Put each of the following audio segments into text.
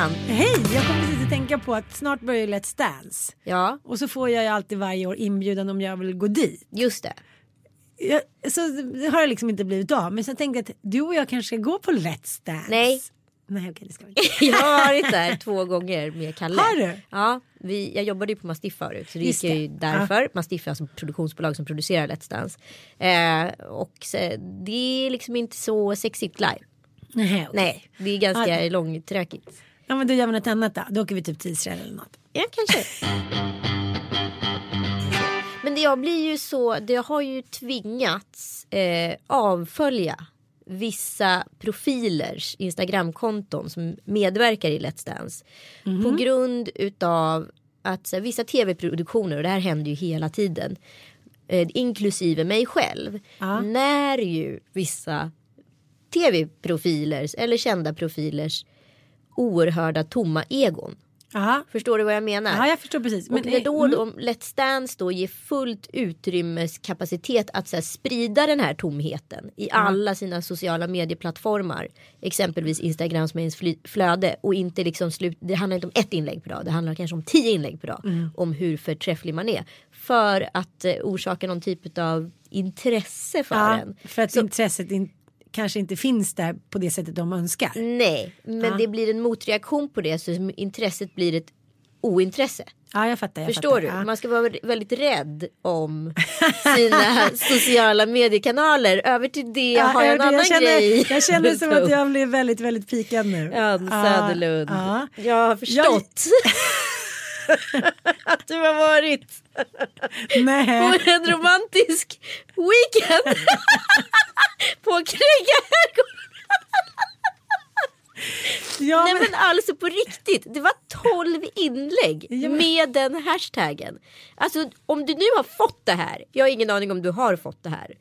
Ann! Hej, jag kommer precis att tänka på att snart börjar Let's Dance. Ja, Och så får jag ju alltid varje år inbjudan om jag vill gå dit. just det. Jag, så det har jag liksom inte blivit av. Men tänkte jag att du och jag kanske ska gå på Let's Dance. Nej. Nej okej det ska vi inte. Jag har varit där två gånger med Kalle. Har du? Ja, vi, jag jobbade ju på Mastiff förut så det Just gick jag ju det. därför. Mastiff är alltså ett produktionsbolag som producerar Let's Dance. Eh, och så, det är liksom inte så sexigt live. Nej, okej. Nej, det är ganska Ja. långtråkigt. Ja men då gör vi något annat då. Då åker vi typ till Israel eller något. Ja, kanske. Men jag blir ju så, det har ju tvingats eh, avfölja vissa profilers Instagramkonton som medverkar i Let's Dance. På grund utav att så vissa tv-produktioner, och det här händer ju hela tiden, eh, inklusive mig själv, när ju vissa tv-profilers eller kända profilers oerhörda tomma egon. Ja. Förstår du vad jag menar? ja, jag förstår precis. Men Men, när då mm. Let's Dance då ger fullt utrymmeskapacitet att så här, sprida den här tomheten i alla sina sociala medieplattformar. Exempelvis Instagrams mains fly- flöde och inte liksom slut. Det handlar inte om ett inlägg per dag. Det handlar kanske om tio inlägg per dag. Mm. Om hur förträfflig man är. För att eh, orsaka någon typ av intresse för ja, en. för att Så- intresset in, kanske inte finns där på det sättet de önskar. Nej, men det blir en motreaktion på det så intresset blir ett ointresse. Ja jag fattar. Jag Förstår fattar. du? Ja. Man ska vara väldigt rädd om sina sociala mediekanaler. Över till det Ja, har jag en jag, annan jag känner, grej. Jag känner som att jag blir väldigt, väldigt pikad nu. Ann Ja, Söderlund. ja. Jag har förstått att du har varit Nej. på en romantisk weekend på herrgård. Ja, Nej men, men alltså på riktigt, det var 12 inlägg Ja, men- med den hashtaggen. Alltså om du nu har fått det här, jag har ingen aning om du har fått det här.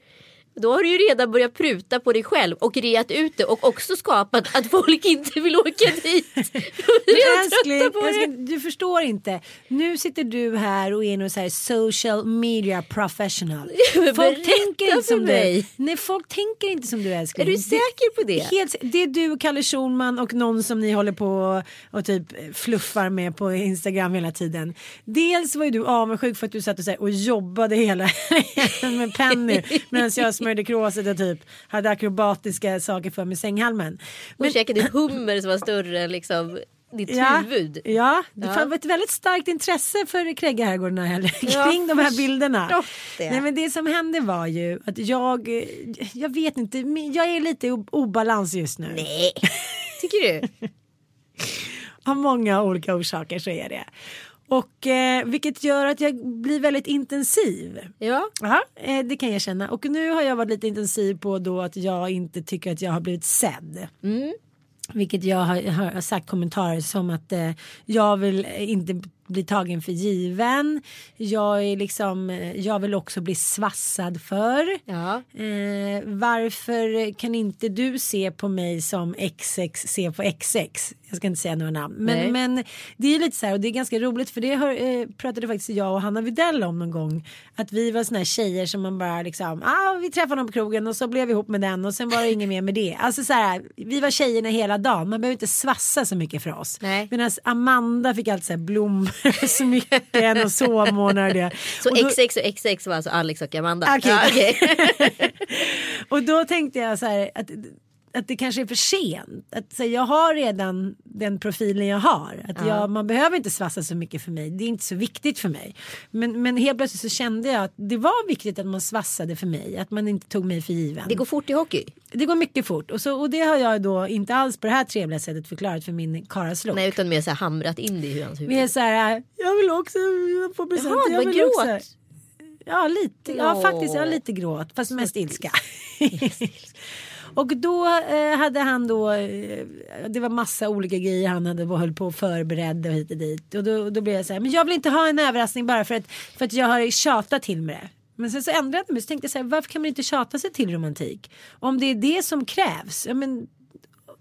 Då har du ju redan börjat pruta på dig själv och reat ut det och också skapat att folk inte vill åka dit. Älskling, älskling, du förstår inte. Nu sitter du här och är någon så här social media professional. Folk berätta tänker inte som mig. du. Nej, folk tänker inte som du älskling. Är du säker på det? Helt, det är du, Kalle Schulman och någon som ni håller på och typ fluffar med på Instagram hela tiden. Dels var ju du avundsjuk för att du satt och, så och jobbade hela med Penny medan jag smörjde kråset och typ hade akrobatiska saker för mig i sänghalmen. Och käkade hummer som var större än liksom ditt huvud. Ja, det Ja. fanns ett väldigt starkt intresse för Krägga herrgården här, Ja, kring de här bilderna. det. Nej, men det som hände var ju att jag, jag vet inte, men jag är lite i obalans just nu. Nej, tycker du? Av många olika orsaker så är det. Och eh, vilket gör att jag blir väldigt intensiv. Ja. Ja, eh, det kan jag känna. Och nu har jag varit lite intensiv på då att jag inte tycker att jag har blivit sedd. Vilket jag har, har sagt kommentarer som att eh, jag vill inte bli tagen för given. Jag är liksom, jag vill också bli svassad för. Ja. Eh, varför kan inte du se på mig som XX ser på XX? Jag ska inte säga några namn. Nej. Men, men det är lite så här och det är ganska roligt för det har, eh, pratade faktiskt jag och Hanna Videll om någon gång. Att vi var såna här tjejer som man bara liksom, ah, vi träffade någon på krogen och så blev vi ihop med den och sen var det inget mer med det. Alltså så här, vi var tjejerna hela dagen. Man behöver inte svassa så mycket för oss. Medan Amanda fick alltid så här blommor, smycken och sovmånar och det. Så och då- XX och XX var alltså Alex och Amanda? Okej. Ja, okej. Och då tänkte jag så här att, att det kanske är för sent. Att, så jag har redan den profilen jag har. Att jag, man behöver inte svassa så mycket för mig. Det är inte så viktigt för mig. Men, men helt plötsligt så kände jag att det var viktigt att man svassade för mig. Att man inte tog mig för given. Det går fort i hockey. Det går mycket fort. Och, så, och det har jag då inte alls på det här trevliga sättet förklarat för min karlslok. Nej utan mer så här hamrat in det i hans huvud. Är så här, jag vill också få present. Jaha, det jag var vill också. gråt. Ja, lite. Ja, faktiskt. Ja, lite gråt. Fast mest ilska. och då eh, hade han då, eh, det var massa olika grejer han hade höll på och förberedde och hit och dit. Och då, då blev jag så här, men jag vill inte ha en överraskning bara för att, för att jag har tjatat till med det. Men sen så ändrade jag mig så tänkte jag så här, varför kan man inte tjata sig till romantik? Om det är det som krävs, ja, men,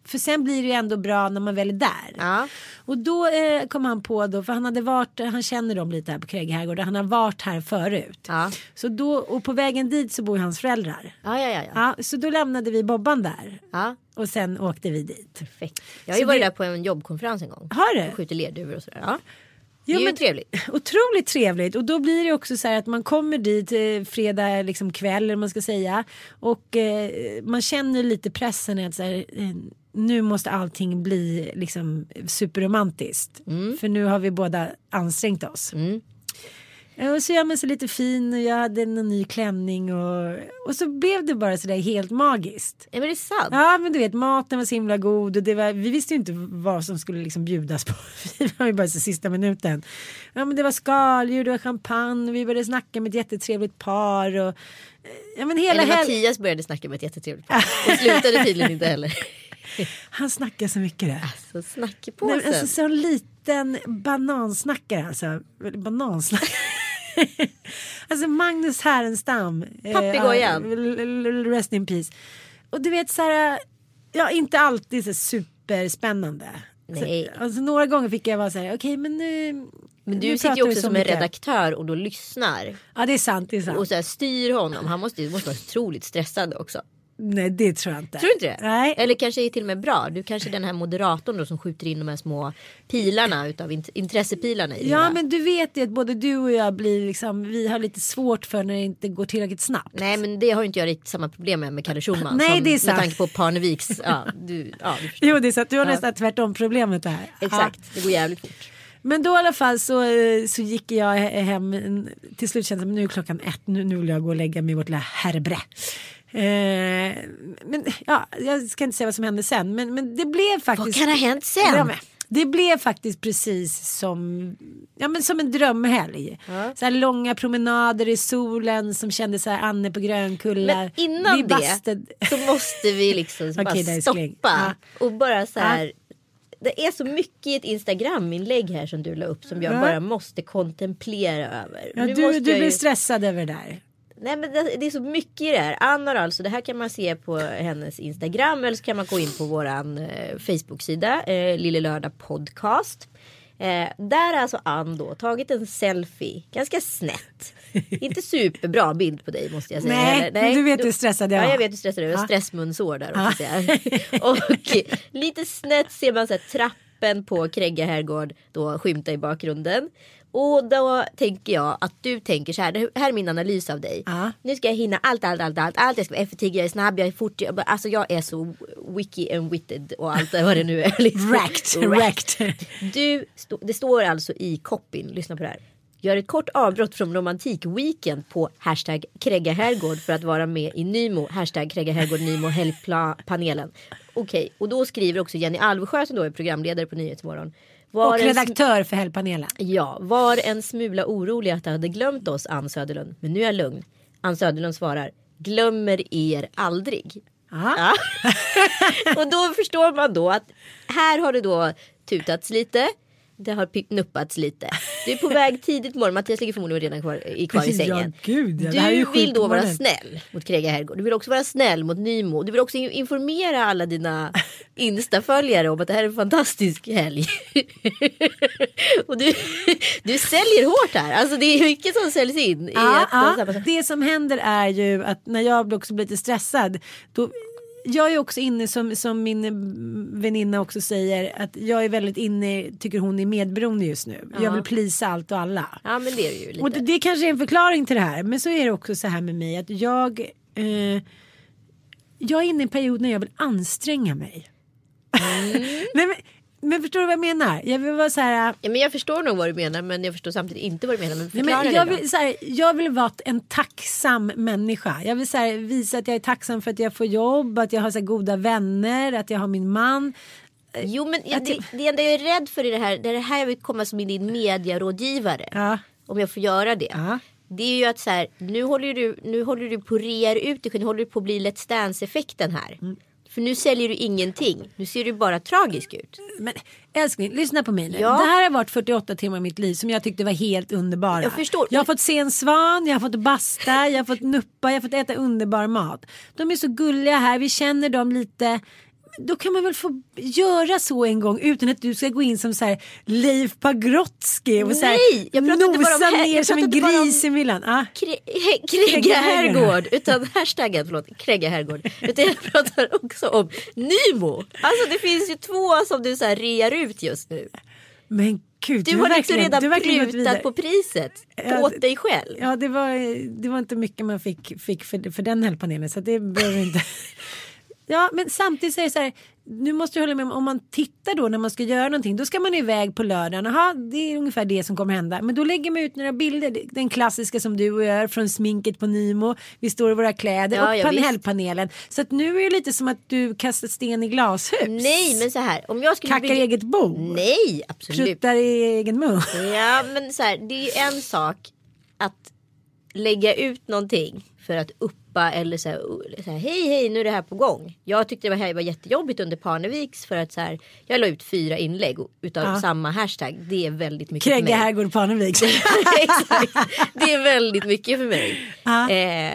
för sen blir det ju ändå bra när man väl är där. Ja. Och då eh, kom han på då, för han hade varit, han känner dem lite här på Craig Herrgård, han har varit här förut. Ja. Så då, och på vägen dit så bor hans föräldrar. Ja, ja, ja. ja. Ja, så då lämnade vi Bobban där. ja. Och sen åkte vi dit. Perfekt. Jag har ju Så varit det- där på en jobbkonferens en gång. Har du? Och skjuter lerduvor och sådär. Ja. Det Jo, är ju men- trevligt. Otroligt trevligt och då blir det också så här att man kommer dit eh, fredag liksom kväll eller man ska säga och eh, man känner lite pressen att så här, eh, nu måste allting bli liksom superromantiskt för nu har vi båda ansträngt oss. Mm. Ja, Och så gör man sig lite fin och jag hade en ny klänning och, och så blev det bara sådär helt magiskt. Ja, men det är sant. Ja men du vet maten var så himla god och det var, vi visste ju inte vad som skulle liksom bjudas på. Vi var ju bara så sista minuten. Ja men det var skaldjur, det var champagne och vi började snacka med ett jättetrevligt par. Och, eh, ja men hela Eller Mattias började snacka med ett jättetrevligt par. Och slutade tydligen inte heller. Han snackar så mycket det. Så Nej, snackepåsen. men alltså så en liten banansnackare alltså. Banansnackare. alltså Magnus Härenstam. eh, Papegojan. l- Rest in peace. Och du vet så här. Ja inte alltid så superspännande. Nej. Så, alltså, några gånger fick jag vara så här. Okej men nu. men nu du sitter ju också så som en redaktör och då lyssnar. Ja det är sant. Det är sant. Och så här styr honom. Han måste måste vara otroligt stressad också. Nej det tror jag inte. Tror du inte det? Nej. Eller kanske är till och med bra. Du kanske är den här moderatorn då som skjuter in de här små pilarna utav int- intressepilarna i det Ja men du vet ju att både du och jag blir liksom. Vi har lite svårt för när det inte går tillräckligt snabbt. Nej men det har ju inte jag riktigt samma problem med med Kalle Schulman. Nej, som, det är sant. Med tanke på Parneviks. Ja, du, ja, du förstår. Jo det är så att du har nästan tvärtom problemet där. Exakt, det går jävligt fort. Men då i alla fall så, eh, så gick jag he- hem. Till slut kände jag att nu är klockan ett. Nu, nu vill jag gå och lägga mig i vårt lilla herbre. Eh, men ja, jag ska inte säga vad som hände sen. Men, men det blev faktiskt. Vad kan ha hänt sen? Ja, det blev faktiskt precis som, ja, men som en drömhelg. Så här långa promenader i solen som kändes så här Anne på Grönkulla. Men innan Vi det så måste vi liksom bara där stoppa. älskling. Och bara så här. Det är så mycket i ett Instagram-inlägg här som du la upp som jag Ja. bara måste kontemplera över. Ja, Nu du du ju- stressad över det där. Nej men det, det är så mycket i det här. Ann har alltså, det här kan man se på hennes Instagram eller så kan man gå in på våran eh, Facebook-sida, eh, Lille Lördag Podcast. Eh, där har alltså Ann då tagit en selfie, ganska snett. Inte superbra bild på dig måste jag säga. Nej, men du vet hur stressad jag Ja, var. jag vet hur stressad du är. Ja. Stressmunsår där också. Ja. Och lite snett ser man så här, trappen på Krägga herrgård då skymta i bakgrunden. Och då tänker jag att du tänker så här, det här är min analys av dig. Ja. Nu ska jag hinna allt, allt, allt, allt, allt. Jag ska vara effektiv, jag är snabb, jag är fort. Jag, alltså jag är så wiki and witted och allt vad det nu är. Liksom. Wrecked, wrecked. Du, det står alltså i copyn, lyssna på det här. Gör ett kort avbrott från romantikweekend på hashtag Herrgård för att vara med i Nymo. Hashtag Krägga Herrgård Nymo Helgpanelen. Okej, och då skriver också Jenny Alvesjö som då är programledare på Nyhetsmorgon. Och redaktör för Helgpanelen. Ja, var en smula orolig att jag hade glömt oss Ann Söderlund. Men nu är jag lugn. Ann Söderlund svarar. Glömmer er aldrig. Ja. och då förstår man då att här har det då tutats lite. Det har nuppats lite. Du är på väg tidigt på morgonen. Mattias ligger förmodligen redan kvar, i- kvar i Ja, sängen. gud, ja. Är ju Du vill då vara snäll mot Krega Herrgård. Du vill också vara snäll mot Nymo. Du vill också in- informera alla dina Insta-följare om att det här är en fantastisk helg. och du, du säljer hårt här. Alltså det är mycket som säljs in. I Ja, ett, ja. samma sak. Det som händer är ju att när jag också blir lite stressad då jag är också inne som, som min väninna också säger att jag är väldigt inne, tycker hon är medberoende just nu. Jag vill plisa allt och alla. Ja men det är ju lite. Och det, det kanske är en förklaring till det här. Men så är det också så här med mig att jag eh, jag är inne i en period när jag vill anstränga mig. Mm. Nej, men, men förstår du vad jag menar? Jag vill vara så här. Ja, men jag förstår nog vad du menar men jag förstår samtidigt inte vad du menar. Men förklara men jag, det då. vill, så här, jag vill vara en tacksam människa. Jag vill så här, visa att jag är tacksam för att jag får jobb, att jag har så goda vänner, att jag har min man. Jo men Jag det, det enda jag är rädd för i det här, det är det här jag vill komma som din mediarådgivare. Ja. Om jag får göra det. Ja. Det är ju att så här, nu håller du, nu håller du på att rear ut dig, nu håller du på att bli Let's Dance effekten här. Mm. För nu säljer du ingenting, nu ser du bara tragisk ut. Men älskling, lyssna på mig nu. Ja. Det här har varit 48 timmar i mitt liv som jag tyckte var helt underbara. Jag förstår. Jag har fått se en svan, jag har fått basta, jag har fått nuppa, jag har fått äta underbar mat. De är så gulliga här, vi känner dem lite. Då kan man väl få göra så en gång utan att du ska gå in som så här Leif Pagrotsky och så här Nej, jag pratar inte bara om nosa här- ner som en gris i myllan. Ah. Krega herrgård, utan hashtaggen, förlåt, Krega herrgård. Utan jag pratar också om Nymo. Alltså det finns ju två som du så här rear ut just nu. Men gud, Du har har liksom redan du prutat på priset Ja, åt dig själv. Ja, det var, det var inte mycket man fick, fick för, för den helgpanelen så det behöver inte. Ja, men samtidigt så är det så här. Nu måste jag hålla med om, om man tittar då när man ska göra någonting. Då ska man iväg på lördagen. Jaha, det är ungefär det som kommer hända. Men då lägger man ut några bilder. Den klassiska som du och jag gör från sminket på Nimo. Vi står i våra kläder Ja, och panelpanelen. Så att nu är det lite som att du kastar sten i glashus. Nej men så här, om jag skulle Kackar i eget bo. Nej absolut. Pruttar i egen mun. Ja men så här, det är ju en sak att lägga ut någonting för att uppa eller så här, så här hej hej nu är det här på gång. Jag tyckte det var, här var jättejobbigt under Parneviks för att så här, jag la ut fyra inlägg utav Ja. samma hashtag. Det är väldigt mycket mig. Herrgård Parnevik. Exakt. Det är väldigt mycket för mig. Ja. Eh,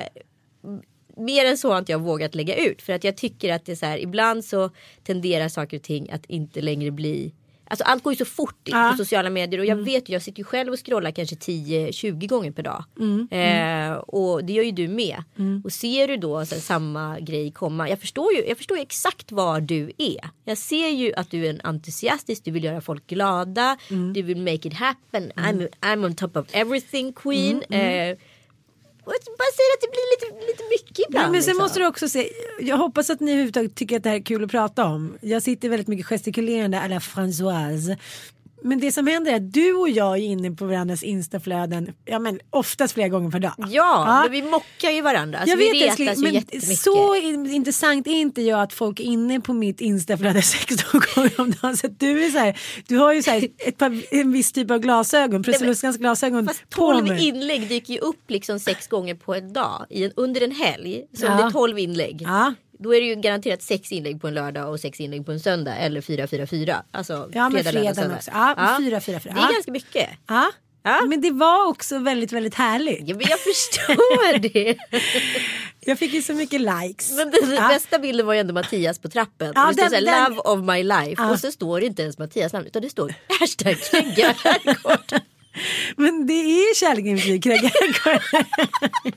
mer än så har inte jag vågat lägga ut. För att jag tycker att det är så här, ibland så tenderar saker och ting att inte längre bli Alltså allt går ju så fort Ja. Mm. på sociala medier och jag vet ju, jag sitter ju själv och scrollar kanske 10-20 gånger per dag. Mm. Eh, och det gör ju du med. Och ser du då så här, samma grej komma, jag förstår ju jag förstår ju exakt var du är. Jag ser ju att du är en entusiastisk, du vill göra folk glada, Mm. du vill make it happen, I'm, I'm on top of everything queen. Eh, och bara säger att det blir lite, lite mycket ibland. Ja, men sen liksom. måste du också se, jag hoppas att ni överhuvudtaget tycker att det här är kul att prata om. Jag sitter väldigt mycket gestikulerande à la Françoise. Men det som händer är att du och jag är inne på varandras instaflöden, ja men oftast flera gånger per dag. Ja, men vi mockar ju varandra. Alltså, jag vi vet retas ju men jättemycket. så in- intressant är inte jag att folk är inne på mitt instaflöde 16 gånger om dagen. Så du är så här, du har ju så här ett par, en viss typ av glasögon, Prussiluskans glasögon Fast på 12 mig. inlägg dyker ju upp liksom sex gånger på en dag. I en, under en helg. Så Ja. det är 12 inlägg. Ja. Då är det ju garanterat sex inlägg på en lördag och sex inlägg på en söndag. Eller fyra, fyra, fyra. Alltså Ja, men fredag, lördag, också. Ja, fyra, fyra, fyra. Det är Ja. ganska mycket. Ja. Ja. Men det var också väldigt, väldigt härligt. Ja, men jag förstår det. Jag fick ju så mycket likes. Men den Ja. bästa bilden var ju ändå Mattias på trappen. Ja, det står den- så här, den- love of my life. Ja. Och så står det inte ens Mattias namn utan det står hashtag herrgård. Men det är kärleken i Herrgård.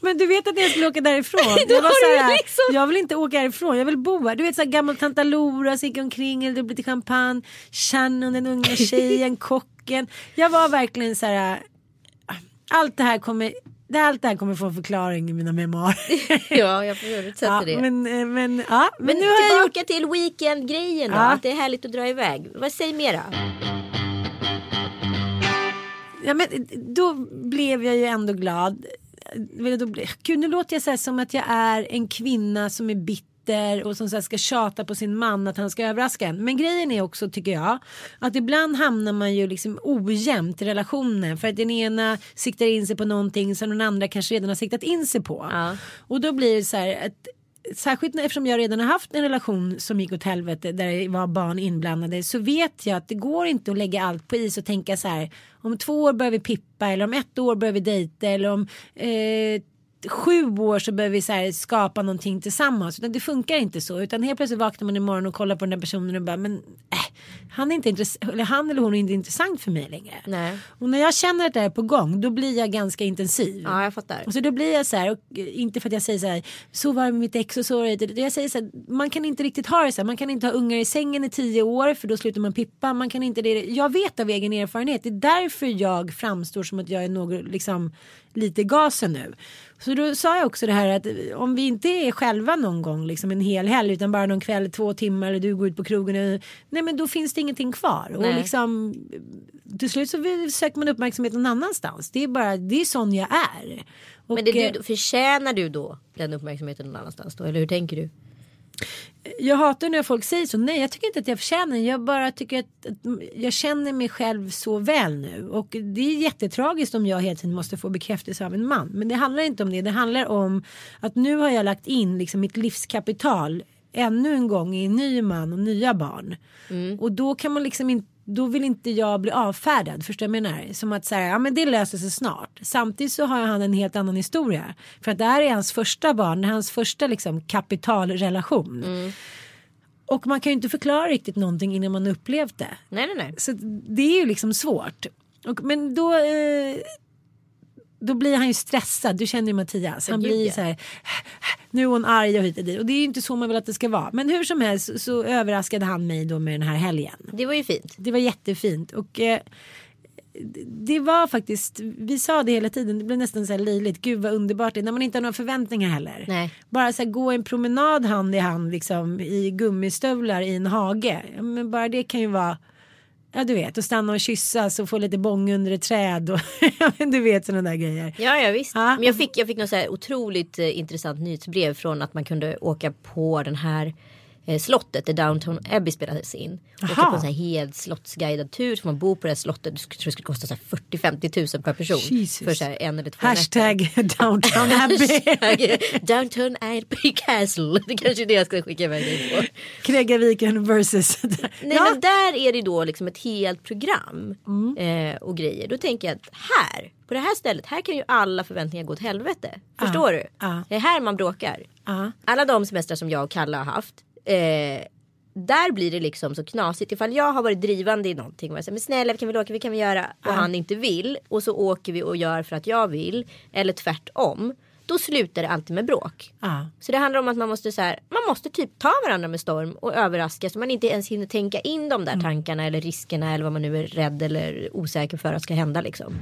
Men du vet att jag skulle åka därifrån. Jag, var har så här, du liksom- jag vill inte åka härifrån, jag vill bo här. Du vet så här, gammal tanta Lora som gick omkring, eller lite champagne, Shannon den unga tjejen, kocken. Jag var verkligen så här, allt det här kommer, det, allt det här kommer få en förklaring i mina memoarer. ja, jag förutsätter ja, det. men, eh, men, ja, men, Men nu har jag gjort tillbaka till weekendgrejen då. Ja. Att det är härligt att dra iväg. Vad säg mera? Ja, men då blev jag ju ändå glad. Då gud, nu låter jag så här som att jag är en kvinna som är bitter och som så ska tjata på sin man att han ska överraska en. Men grejen är också tycker jag att ibland hamnar man ju liksom ojämnt i relationen för att den ena siktar in sig på någonting som den andra kanske redan har siktat in sig på. Ja. Och då blir det så här att särskilt eftersom jag redan har haft en relation som gick åt helvete där det var barn inblandade så vet jag att det går inte att lägga allt på is och tänka så här om två år börjar vi pippa eller om ett år börjar vi dejta eller om eh, sju år så behöver vi så här skapa någonting tillsammans. Utan det funkar inte så. Utan helt plötsligt vaknar man imorgon och kollar på den där personen och bara men äh, han, är inte intress- eller han eller hon är inte intressant för mig längre. Nej. Och när jag känner att det är på gång då blir jag ganska intensiv. Ja, jag fattar. Och så då blir jag så här, och eh, inte för att jag säger så här, så var det med mitt ex och så var det. Jag säger så här, man kan inte riktigt ha det så här, man kan inte ha ungar i sängen i tio år för då slutar man pippa. Man kan inte det. Jag vet av egen erfarenhet, det är därför jag framstår som att jag är något, liksom, lite gasen nu. Så då sa jag också det här att eh, om vi inte är själva någon gång liksom en hel helg utan bara någon kväll, två timmar eller du går ut på krogen. eh, Nej men då finns det ingenting kvar. Och Nej. liksom till slut så söker man uppmärksamhet någon annanstans. Det är bara, det är sån jag är. Och, Men det eh, du, förtjänar du då den uppmärksamheten någon annanstans då? Eller hur tänker du? Jag hatar när folk säger så. Nej, jag tycker inte att jag förtjänar det. Jag bara tycker att, att jag känner mig själv så väl nu. Och det är jättetragiskt om jag hela tiden måste få bekräftelse av en man. Men det handlar inte om det. Det handlar om att nu har jag lagt in liksom mitt livskapital ännu en gång i en ny man och nya barn. Och då kan man liksom inte då vill inte jag bli avfärdad, förstår du jag menar? Som att säga, ja men det löser sig snart. Samtidigt så har han en helt annan historia. För att det här är hans första barn, hans första liksom kapitalrelation. Och man kan ju inte förklara riktigt någonting innan man upplevt det. Nej, nej, nej. Så det är ju liksom svårt. Och, men då, eh, då blir han ju stressad. Du känner ju Mattias. Han blir så här. Nu är hon arg och hit och dit. Och det är ju inte så man vill att det ska vara. Men hur som helst så, överraskade han mig då med den här helgen. Det var ju fint. Det var jättefint. Och eh, det var faktiskt, vi sa det hela tiden, det blev nästan så här löjligt. Gud vad underbart det är när man inte har några förväntningar heller. Nej. Bara så här, gå en promenad hand i hand liksom i gummistövlar i en hage. Men bara det kan ju vara Ja du vet och stanna och kyssas och få lite bång under ett träd och du vet sådana där grejer. Ja, ja visst. Ja. Men jag fick, jag fick något så här otroligt eh, intressant nyhetsbrev från att man kunde åka på den här slottet där Downton Abbey spelades in. Åka Jaha. på en sån här helt slottsguidad tur. Så man bor på det här slottet. Jag tror det skulle kosta så här 40-50 tusen per person. Jesus. För så här en eller två Hashtag downtown Abbey. Hashtag Downton Abbey Castle. Det kanske är det jag ska skicka iväg dig på. Krägarviken versus. Nej ja. men där är det då liksom ett helt program eh, och grejer. Då tänker jag att här, på det här stället, här kan ju alla förväntningar gå åt helvete. Förstår du? ja. Det är här man bråkar. Ja. Alla de semestrar som jag och Kalle har haft. Eh, där blir det liksom så knasigt ifall jag har varit drivande i någonting och jag säger men snälla kan vi åka, vi kan vi göra och han inte vill och så åker vi och gör för att jag vill eller tvärtom. Då slutar det alltid med bråk. Ja. Så det handlar om att man måste så här, man måste typ ta varandra med storm och överraska så man inte ens hinner tänka in de där Mm. tankarna eller riskerna eller vad man nu är rädd eller osäker för att ska hända liksom.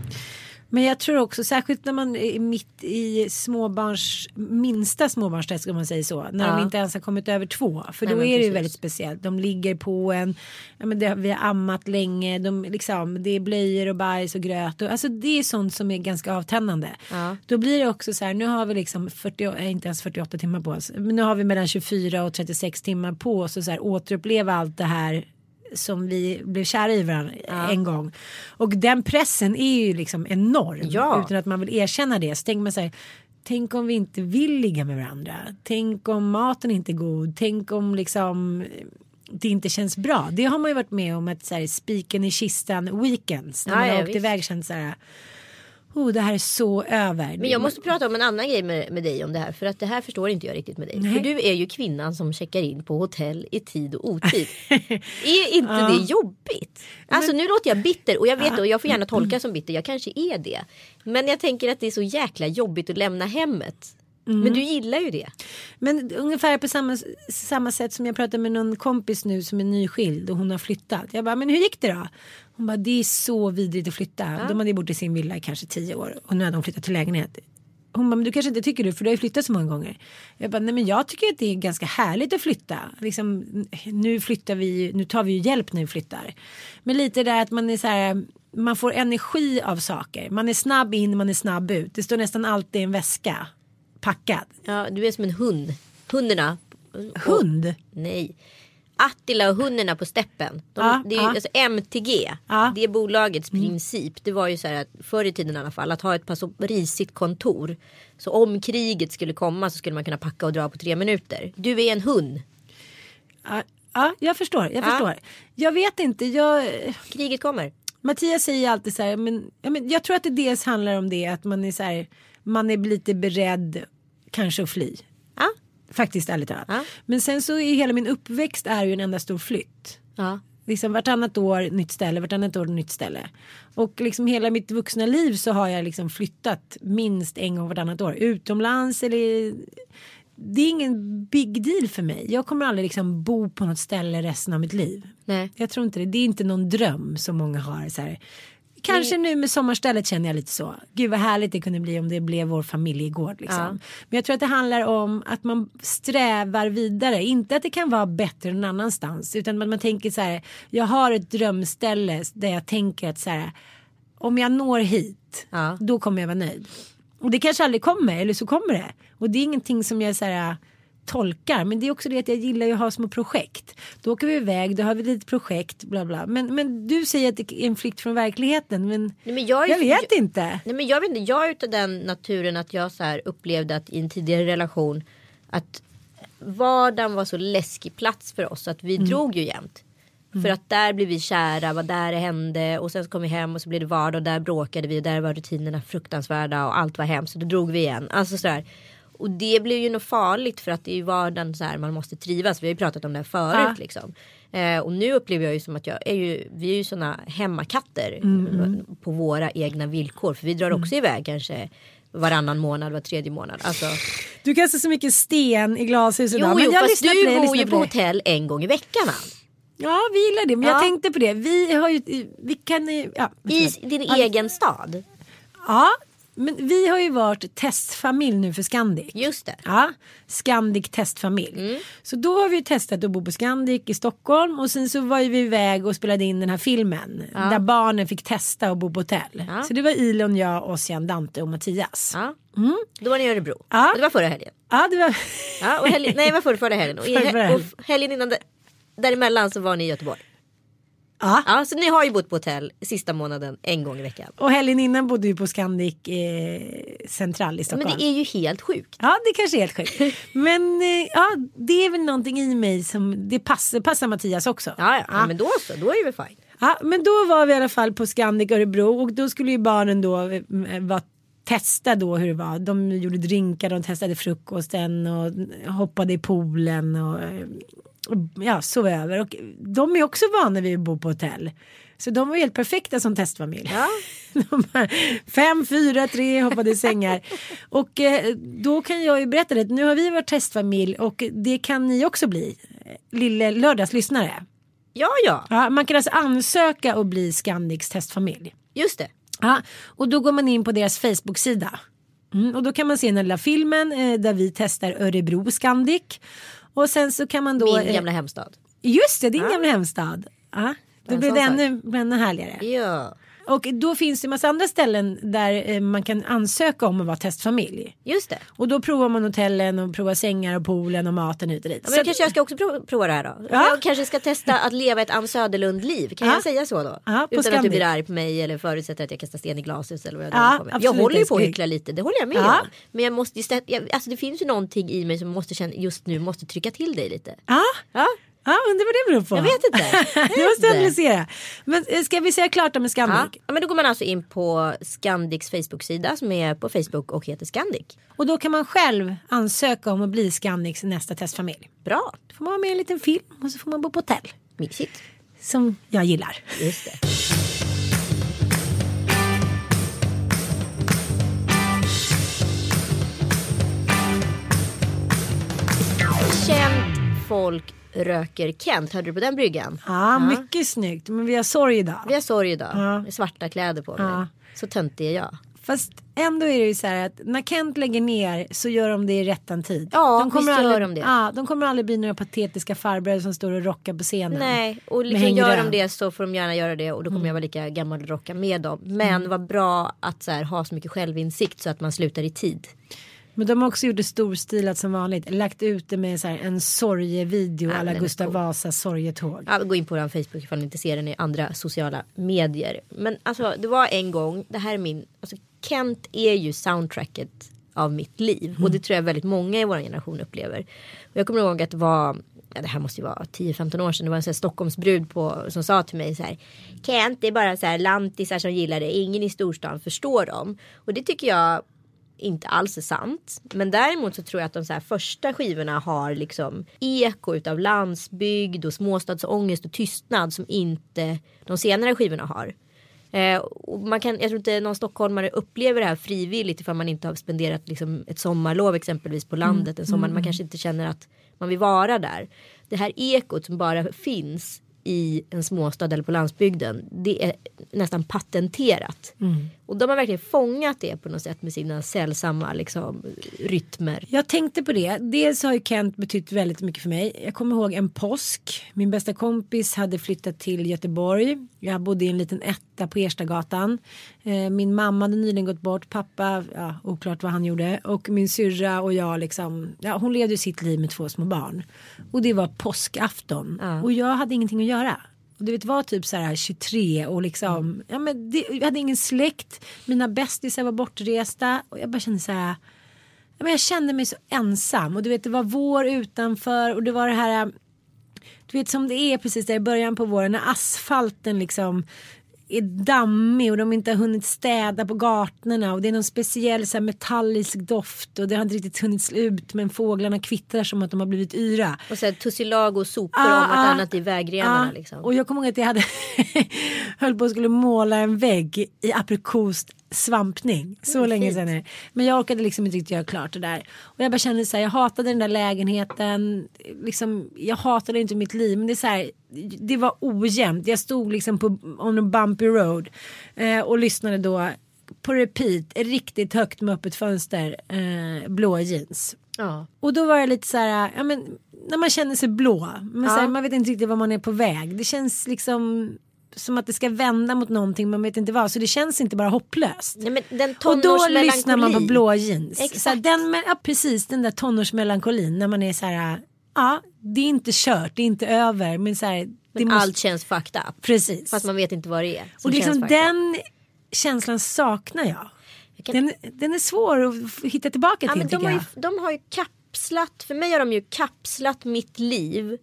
Men jag tror också särskilt när man är mitt i småbarns minsta småbarnstest om man säger så. När Ja. de inte ens har kommit över två. För Nej, då men är det ju väldigt speciellt. De ligger på en. Ja, men det, vi har ammat länge. De, liksom, det är blöjor och bajs och gröt. Och, alltså det är sånt som är ganska avtändande. Ja. Då blir det också så här. Nu har vi liksom 40, eh, inte ens 48 timmar på oss. Men nu har vi mellan 24 och 36 timmar på oss. Och så här, återuppleva allt det här som vi blev kära i varandra en gång. Och den pressen är ju liksom enorm. Ja. Utan att man vill erkänna det. Så tänker man så här. Tänk om vi inte vill ligga med varandra. Tänk om maten inte är god. Tänk om liksom det inte känns bra. Det har man ju varit med om att så här, spiken i kistan weekends. När Ja, man ja, har åkt visst. iväg känt så här. Oh, det här är så över. Men jag måste prata om en annan grej med, med dig om det här för att det här förstår inte jag riktigt med dig. Nej. För du är ju kvinnan som checkar in på hotell i tid och otid. är inte det jobbigt? Alltså nu låter jag bitter och jag vet och jag får gärna tolka som bitter. Jag kanske är det. Men jag tänker att det är så jäkla jobbigt att lämna hemmet. Mm. Men du gillar ju det. Men ungefär på samma, samma sätt som jag pratade med någon kompis nu som är nyskild och hon har flyttat. Jag bara, men hur gick det då? Hon bara, det är så vidrigt att flytta. De hade bott i sin villa i kanske tio år och nu har de flyttat till lägenhet. Hon bara, men du kanske inte tycker det för du har ju flyttat så många gånger. Jag bara, nej men jag tycker att det är ganska härligt att flytta. Liksom, nu flyttar vi, nu tar vi ju hjälp när vi flyttar. Men lite där att man är så här, man får energi av saker. Man är snabb in, man är snabb ut. Det står nästan alltid en väska packad. Ja, du är som en hund. Hundarna. Hund? Nej. Attila och hundarna på steppen. De, Ja, det är ju, ja. alltså MTG, Ja. det bolagets Mm. princip. Det var ju så här att förr i tiden i alla fall att ha ett par så risigt kontor. Så om kriget skulle komma så skulle man kunna packa och dra på tre minuter. Du är en hund. Ja, ja jag förstår. Jag Ja. förstår. Jag vet inte. Jag, Kriget kommer. Mattias säger alltid så här. Men, ja, men jag tror att det dels handlar om det att man är så här. Man är lite beredd kanske att fly. Ja. Faktiskt ärligt talat. Ja. Men sen så är hela min uppväxt är ju en enda stor flytt. Ja. Liksom vartannat år nytt ställe, vartannat år nytt ställe. Och liksom hela mitt vuxna liv så har jag liksom flyttat minst en gång vartannat år. Utomlands eller det är ingen big deal för mig. Jag kommer aldrig liksom bo på något ställe resten av mitt liv. Nej. Jag tror inte det. Det är inte någon dröm som många har. Så här. Kanske nu med sommarstället känner jag lite så. Gud vad härligt det kunde bli om det blev vår familjegård. Liksom. Ja. Men jag tror att det handlar om att man strävar vidare. Inte att det kan vara bättre någon annanstans. Utan att man tänker så här. Jag har ett drömställe där jag tänker att så här. Om jag når hit. Ja. Då kommer jag vara nöjd. Och det kanske aldrig kommer. Eller så kommer det. Och det är ingenting som jag så här tolkar. Men det är också det att jag gillar ju att ha små projekt. Då åker vi iväg, då har vi ett litet projekt, bla bla. Men, men du säger att det är en flykt från verkligheten. Men, Nej, men jag, är- jag vet inte. Nej, men jag vet inte, jag är utav den naturen att jag så här upplevde att i en tidigare relation att vardagen var så läskig plats för oss att vi Mm. drog ju jämt. För att där blev vi kära, vad där det hände och sen så kom vi hem och så blev det vardag och där bråkade vi och där var rutinerna fruktansvärda och allt var hemskt och då drog vi igen. Alltså sådär. Och det blev ju nog farligt för att det är ju vardagen så här man måste trivas. Vi har ju pratat om det här förut Ja. liksom. Eh, och nu upplever jag ju som att jag är ju, vi är ju sådana hemmakatter Mm, på våra egna villkor. För vi drar också iväg kanske varannan månad, var tredje månad. Alltså, Du kastar så mycket sten i glashuset. jo, men jo, jag fast du på jag bor ju på dig. hotell en gång i veckan. Ann. Ja, vi gillar det. Men jag Ja. tänkte på det. Vi har ju, vi kan ja. I din egen stad. Ja, men vi har ju varit testfamilj nu för Scandic. Just det. Ja, Scandic testfamilj. Mm. Så då har vi testat att bo på Scandic i Stockholm och sen så var vi iväg och spelade in den här filmen där barnen fick testa att bo på hotell. Ja. Så det var Ilon, jag, Ossian, Dante och Mattias. Ja, Ja. Då var ni i Örebro. Ja. Och Det var förra helgen. det var... Ja, och helgen nej, det var förra, förra helgen. Och, i, och helgen innan det, däremellan så var ni i Göteborg. Ja. Ja, så ni har ju bott på hotell sista månaden en gång i veckan. Och helgen innan bodde vi på Scandic eh, Central i Men Stockholm. det är ju helt sjukt. Ja, det kanske är helt sjukt. Men eh, ja, det är väl någonting i mig som det passar, passar Mattias också. Ja, ja, ja. men då så, då är väl fine. Ja, men då var vi i alla fall på Scandic Örebro och då skulle ju barnen då eh, vara testa då hur det var. De gjorde drinkar, de testade frukosten och hoppade i poolen och, eh, och ja, sov över. Och de är också vana vid att bo på hotell. Så de var helt perfekta som testfamilj. Ja. Fem, fyra, tre hoppade i sängar. Och eh, då kan jag ju berätta det. Nu har vi varit testfamilj och det kan ni också bli. eh, Lille lördagslyssnare. Ja, ja, Ja, man kan alltså ansöka och bli Scandics testfamilj. just det. Ja, och då går man in på deras Facebook-sida. Mm, och då kan man se den lilla filmen eh, där vi testar Örebro Scandic. Och sen så kan man då... Min eh, gamla hemstad. Just det, din gamla hemstad. Ja, då En blir sån det ännu, ännu härligare. Ja, Och då finns det en massa andra ställen där eh, man kan ansöka om att vara testfamilj. just det. Och då provar man hotellen och provar sängar och poolen och maten hit och dit. Ja, men Så kanske jag ska också prov- prova det här då. Ja. Jag kanske ska testa att leva ett Ann Söderlund-liv. Kan Ja. jag säga så då? Ja, Utan att du Scandic. blir arg på mig eller förutsätter att jag kastar sten i glashus eller vad jag Ja, med. Jag absolut, håller ju på att hyckla lite, det håller jag med Ja. om. Men jag måste ju alltså det finns ju någonting i mig som måste känna just nu måste trycka till dig lite. Ja, Ja, ja undrar vad det beror på. Jag vet inte. Det måste jag analysera. Men eh, ska vi säga klart om Scandic? ja. ja men då går man alltså in på Scandics Facebook-sida som är på Facebook och heter Scandic. Och då kan man själv ansöka om att bli Scandics nästa testfamilj. Bra, Då får man vara med i en liten film och så får man bo på hotell. mysigt. Som jag gillar. Just det. Känt folk röker Kent. Hörde du på den bryggan? Ja, mycket snyggt. Men vi har sorg idag. Vi har sorg idag. Ja. Med svarta kläder på mig. Ja. Så töntig är jag. Fast ändå är det ju så här att när Kent lägger ner så gör de det i rättan tid. Ja, visst gör aldrig, de det. Ja, de kommer aldrig bli några patetiska farbröder som står och rockar på scenen. Nej, och liksom gör de det så får de gärna göra det och då kommer jag vara lika gammal och rocka med dem. Men vad bra att så här, ha så mycket självinsikt så att man slutar i tid. Men de har också gjort det storstilat som vanligt. Lagt ut det med så här en sorgevideo Ja, alla Gustav cool. Vasas sorgetåg. Ja, gå in på vår Facebook ifall ni inte ser den i andra sociala medier. Men alltså det var en gång, det här är min, alltså Kent är ju soundtracket av mitt liv. Och det tror jag väldigt många i vår generation upplever. Och jag kommer ihåg att det var, ja, det här måste ju vara 10-15 år sedan, det var en sån här Stockholmsbrud på, som sa till mig så här. Kent det är bara så här lantisar som gillar det, ingen i storstan förstår dem. Och det tycker jag inte alls är sant. Men däremot så tror jag att de så här första skivorna har liksom eko utav landsbygd och småstadsångest och tystnad som inte de senare skivorna har. Eh, man kan, jag tror inte någon stockholmare upplever det här frivilligt ifall man inte har spenderat liksom ett sommarlov exempelvis på landet en sommar. Man kanske inte känner att man vill vara där. Det här ekot som bara finns i en småstad eller på landsbygden. Det är nästan patenterat. Och de har verkligen fångat det på något sätt med sina sällsamma liksom, rytmer. Jag tänkte på det. Dels har ju Kent betytt väldigt mycket för mig. Jag kommer ihåg en påsk. Min bästa kompis hade flyttat till Göteborg. Jag bodde i en liten etta på Erstagatan. Eh, Min mamma hade nyligen gått bort. Pappa, ja, oklart vad han gjorde. Och min syrra och jag liksom, ja, hon levde sitt liv med två små barn. Och det var påskafton. Ja. Och jag hade ingenting att göra. Och det var typ så här 23 och liksom, ja men det, jag hade ingen släkt. Mina bästisar var bortresta. Och jag bara kände så här, Ja, men jag kände mig så ensam och du vet det var vår utanför och det var det här du vet som det är precis där i början på våren när asfalten liksom är dammig och de inte har hunnit städa på gatorna och det är någon speciell så här, metallisk doft och det har inte riktigt hunnit ut men fåglarna kvittrar som att de har blivit yra. Och så här tussilago och sopor Ah, om ah. vartannat i vägrenarna. Ja, Liksom. Och jag kommer ihåg att jag hade höll på att skulle måla en vägg i aprikost svampning. Så Mm, länge fint. sedan är det. Men jag orkade liksom inte riktigt göra klart det där. Och jag bara kände så här, jag hatade den där lägenheten. Liksom, jag hatade inte mitt liv. Men det är så här, det var ojämnt. Jag stod liksom på on a bumpy road. Eh, och lyssnade då på repeat, riktigt högt med öppet fönster, eh, blå jeans. Ja. Och då var jag lite så här, ja men när man känner sig blå, men så här, Ja. man vet inte riktigt var man är på väg. Det känns liksom som att det ska vända mot någonting, man vet inte vad. Så det känns inte bara hopplöst. Nej, Och då lyssnar man på blå jeans. Exakt. Så här, den, ja, precis, den där tonårsmelankolin när man är så här, ja det är inte kört, det är inte över. Men så här, det Men måste, allt känns fucked up. Precis. Fast man vet inte vad det är. och liksom den känslan saknar jag. Jag kan- Den, den är svår att hitta tillbaka Ja, till men de, har ju, de har ju kapslat, för mig har de ju kapslat mitt liv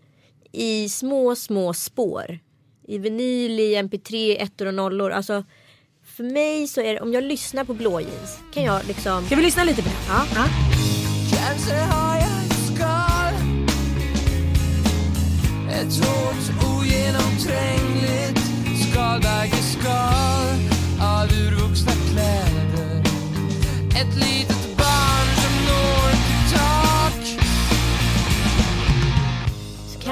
i små, små spår. I vinyl, i mp3, ettor och nollor. Alltså, för mig så är det, om jag lyssnar på blå jeans kan jag liksom... Ska vi lyssna lite på det? Ja. Ja. Kanske har jag ett skal Ett hårt ogenomträngligt skalbaggeskal av urvuxna kläder Ett litet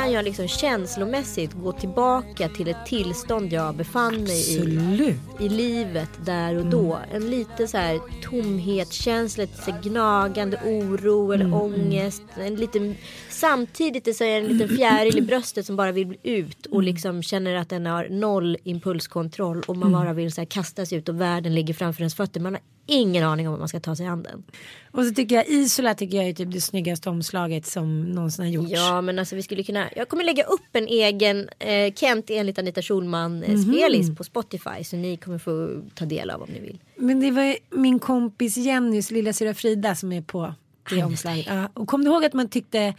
kan jag liksom känslomässigt gå tillbaka till ett tillstånd jag befann mig i. I livet där och då. En liten så här tomhetskänsla, lite så gnagande oro eller ångest. En liten, samtidigt är det en liten fjäril i bröstet som bara vill ut och liksom känner att den har noll impulskontroll och man bara vill så här kasta sig ut och världen ligger framför ens fötter. Man har ingen aning om vad man ska ta sig an den. Och så tycker jag Isola tycker jag är typ det snyggaste omslaget som någonsin har gjorts. Ja men alltså vi skulle kunna, jag kommer lägga upp en egen eh, Kent enligt Anita Schulman eh, spelist på Spotify så ni kommer få ta del av om ni vill. Men det var min kompis Jennys lilla syra Frida som är på det omslaget. Ja, och kom du ihåg att man tyckte,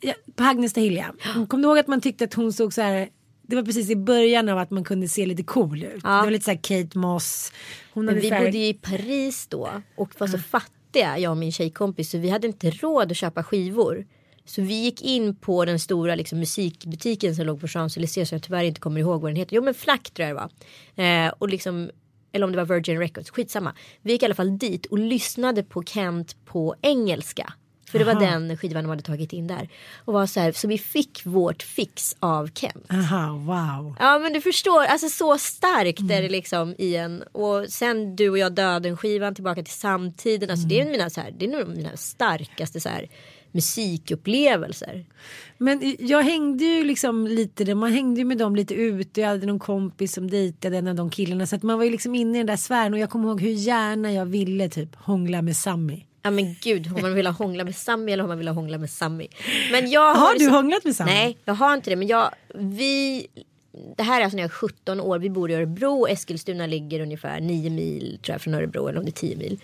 ja, på Agnesta Hill ja. Kom du ihåg att man tyckte att hon såg så här det var precis i början av att man kunde se lite cool ut. Ja. Det var lite så här Kate Moss. Hon Men vi här- bodde ju i Paris då och var så fattiga jag och min tjejkompis så vi hade inte råd att köpa skivor. Så vi gick in på den stora liksom, musikbutiken som låg på Champs-Élysées som jag tyvärr inte kommer ihåg vad den heter. Jo men Flack tror jag det var. Eh, och liksom, eller om det var Virgin Records, skitsamma. Vi gick i alla fall dit och lyssnade på Kent på engelska. För det var Aha. den skivan de hade tagit in där. Och var så här, så vi fick vårt fix av Kent. Aha, wow. Ja men du förstår, alltså så starkt är det liksom i en. Och sen du och jag döden skivan tillbaka till samtiden. Alltså det är mina, så här, det är nog mina starkaste så här, musikupplevelser. Men jag hängde ju liksom lite, man hängde ju med dem lite ute. Jag hade någon kompis som dejtade en av de killarna. Så att man var ju liksom inne i den där sfären. Och jag kommer ihåg hur gärna jag ville typ hångla med Sammy. Ja men gud, har man velat hångla med Sammy eller har man velat hångla med Sammy? Men jag Har du liksom- hånglat med Sammy? Nej, jag har inte det. Men jag, vi, det här är alltså när jag är 17 år. Vi bor i Örebro och Eskilstuna ligger ungefär 9 mil tror jag, från Örebro. Eller om det är 10 mil.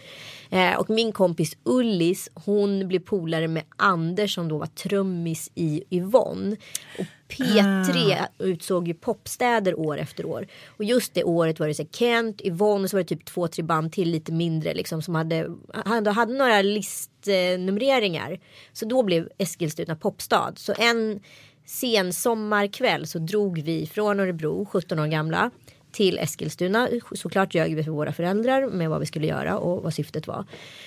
Eh, och min kompis Ullis hon blev polare med Anders som då var trummis i Yvonne. Och P3 utsåg ju popstäder år efter år. Och just det året var det så här Kent, Yvonne och så var det typ två, tre band till lite mindre liksom som hade, hade, hade några listnumreringar. Så då blev Eskilstuna popstad. Så en sen sommarkväll så drog vi från Örebro, 17 år gamla, till Eskilstuna. Såklart ljög vi för våra föräldrar med vad vi skulle göra och vad syftet var.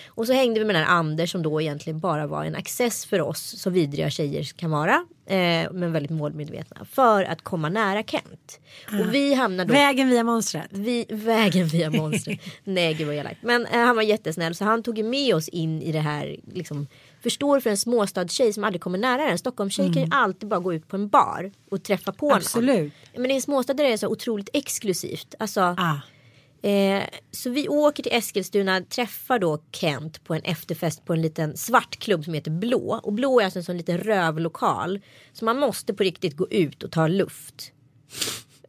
Och så hängde vi med den här Anders som då egentligen bara var en access för oss, så vidriga tjejer kan vara. Eh, men väldigt målmedvetna. För att komma nära Kent. Och vi hamnade då Vägen via monstret. vi, vägen via monstret. Nej gud vad elakt. Men eh, han var jättesnäll så han tog med oss in i det här. Liksom, förstår för en småstadstjej som aldrig kommer nära den. Stockholmstjej kan ju alltid bara gå ut på en bar och träffa på någon. Absolut. Men i en småstad där det är så otroligt exklusivt. Alltså, Ah. Eh, så vi åker till Eskilstuna, träffar då Kent på en efterfest på en liten svart klubb som heter Blå. Och Blå är alltså en sån liten rövlokal. Så man måste på riktigt gå ut och ta luft.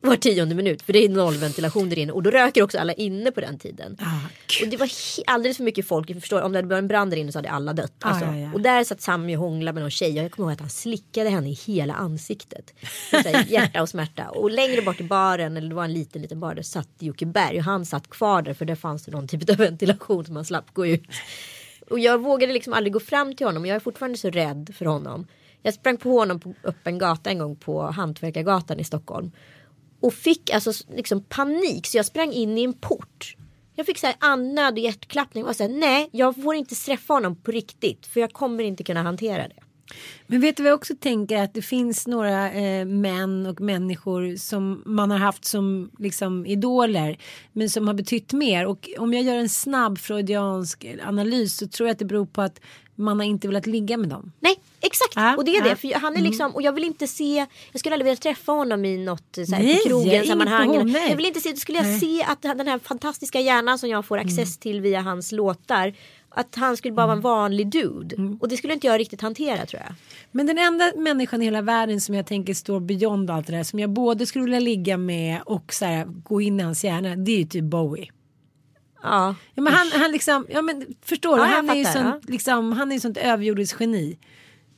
Var tionde minut för det är nollventilation där inne och då röker också alla inne på den tiden. Ah, och det var alldeles för mycket folk. Jag förstår, om det hade varit en brand där inne så hade alla dött. Ah, Alltså. ja, ja. Och där satt Sammy och hånglade med någon tjej. Och jag kommer ihåg att han slickade henne i hela ansiktet. Så här, hjärta och smärta. Och längre bort i baren, eller det var en liten liten bar, där satt Jocke Berg. Och han satt kvar där för där fanns det någon typ av ventilation som man slapp gå ut. Och jag vågade liksom aldrig gå fram till honom. Jag är fortfarande så rädd för honom. Jag sprang på honom på öppen gata en gång på Hantverkargatan i Stockholm. Och fick alltså liksom panik så jag sprang in i en port. Jag fick så här andnöd och hjärtklappning och så här nej jag får inte träffa honom på riktigt för jag kommer inte kunna hantera det. Men vet du vad jag också tänker att det finns några eh, män och människor som man har haft som liksom idoler men som har betytt mer och om jag gör en snabb freudiansk analys så tror jag att det beror på att man har inte velat ligga med dem. Nej exakt Ja, och det är. Mm. det för han är liksom och jag vill inte se Jag skulle aldrig vilja träffa honom i något så här, Nej, på krogen sammanhang. Jag vill inte se, då skulle jag Nej. se att den här fantastiska hjärnan som jag får Mm. access till via hans låtar. Att han skulle bara vara en vanlig dude. Mm. Och det skulle inte jag riktigt hantera tror jag. Men den enda människan i hela världen som jag tänker står beyond allt det där som jag både skulle vilja ligga med och så här, gå in i hans hjärna det är ju typ Bowie. Ja. Ja, men han, han liksom, ja men förstår du, Ja, han är ju sånt, liksom, han är ju sånt överjordiskt geni.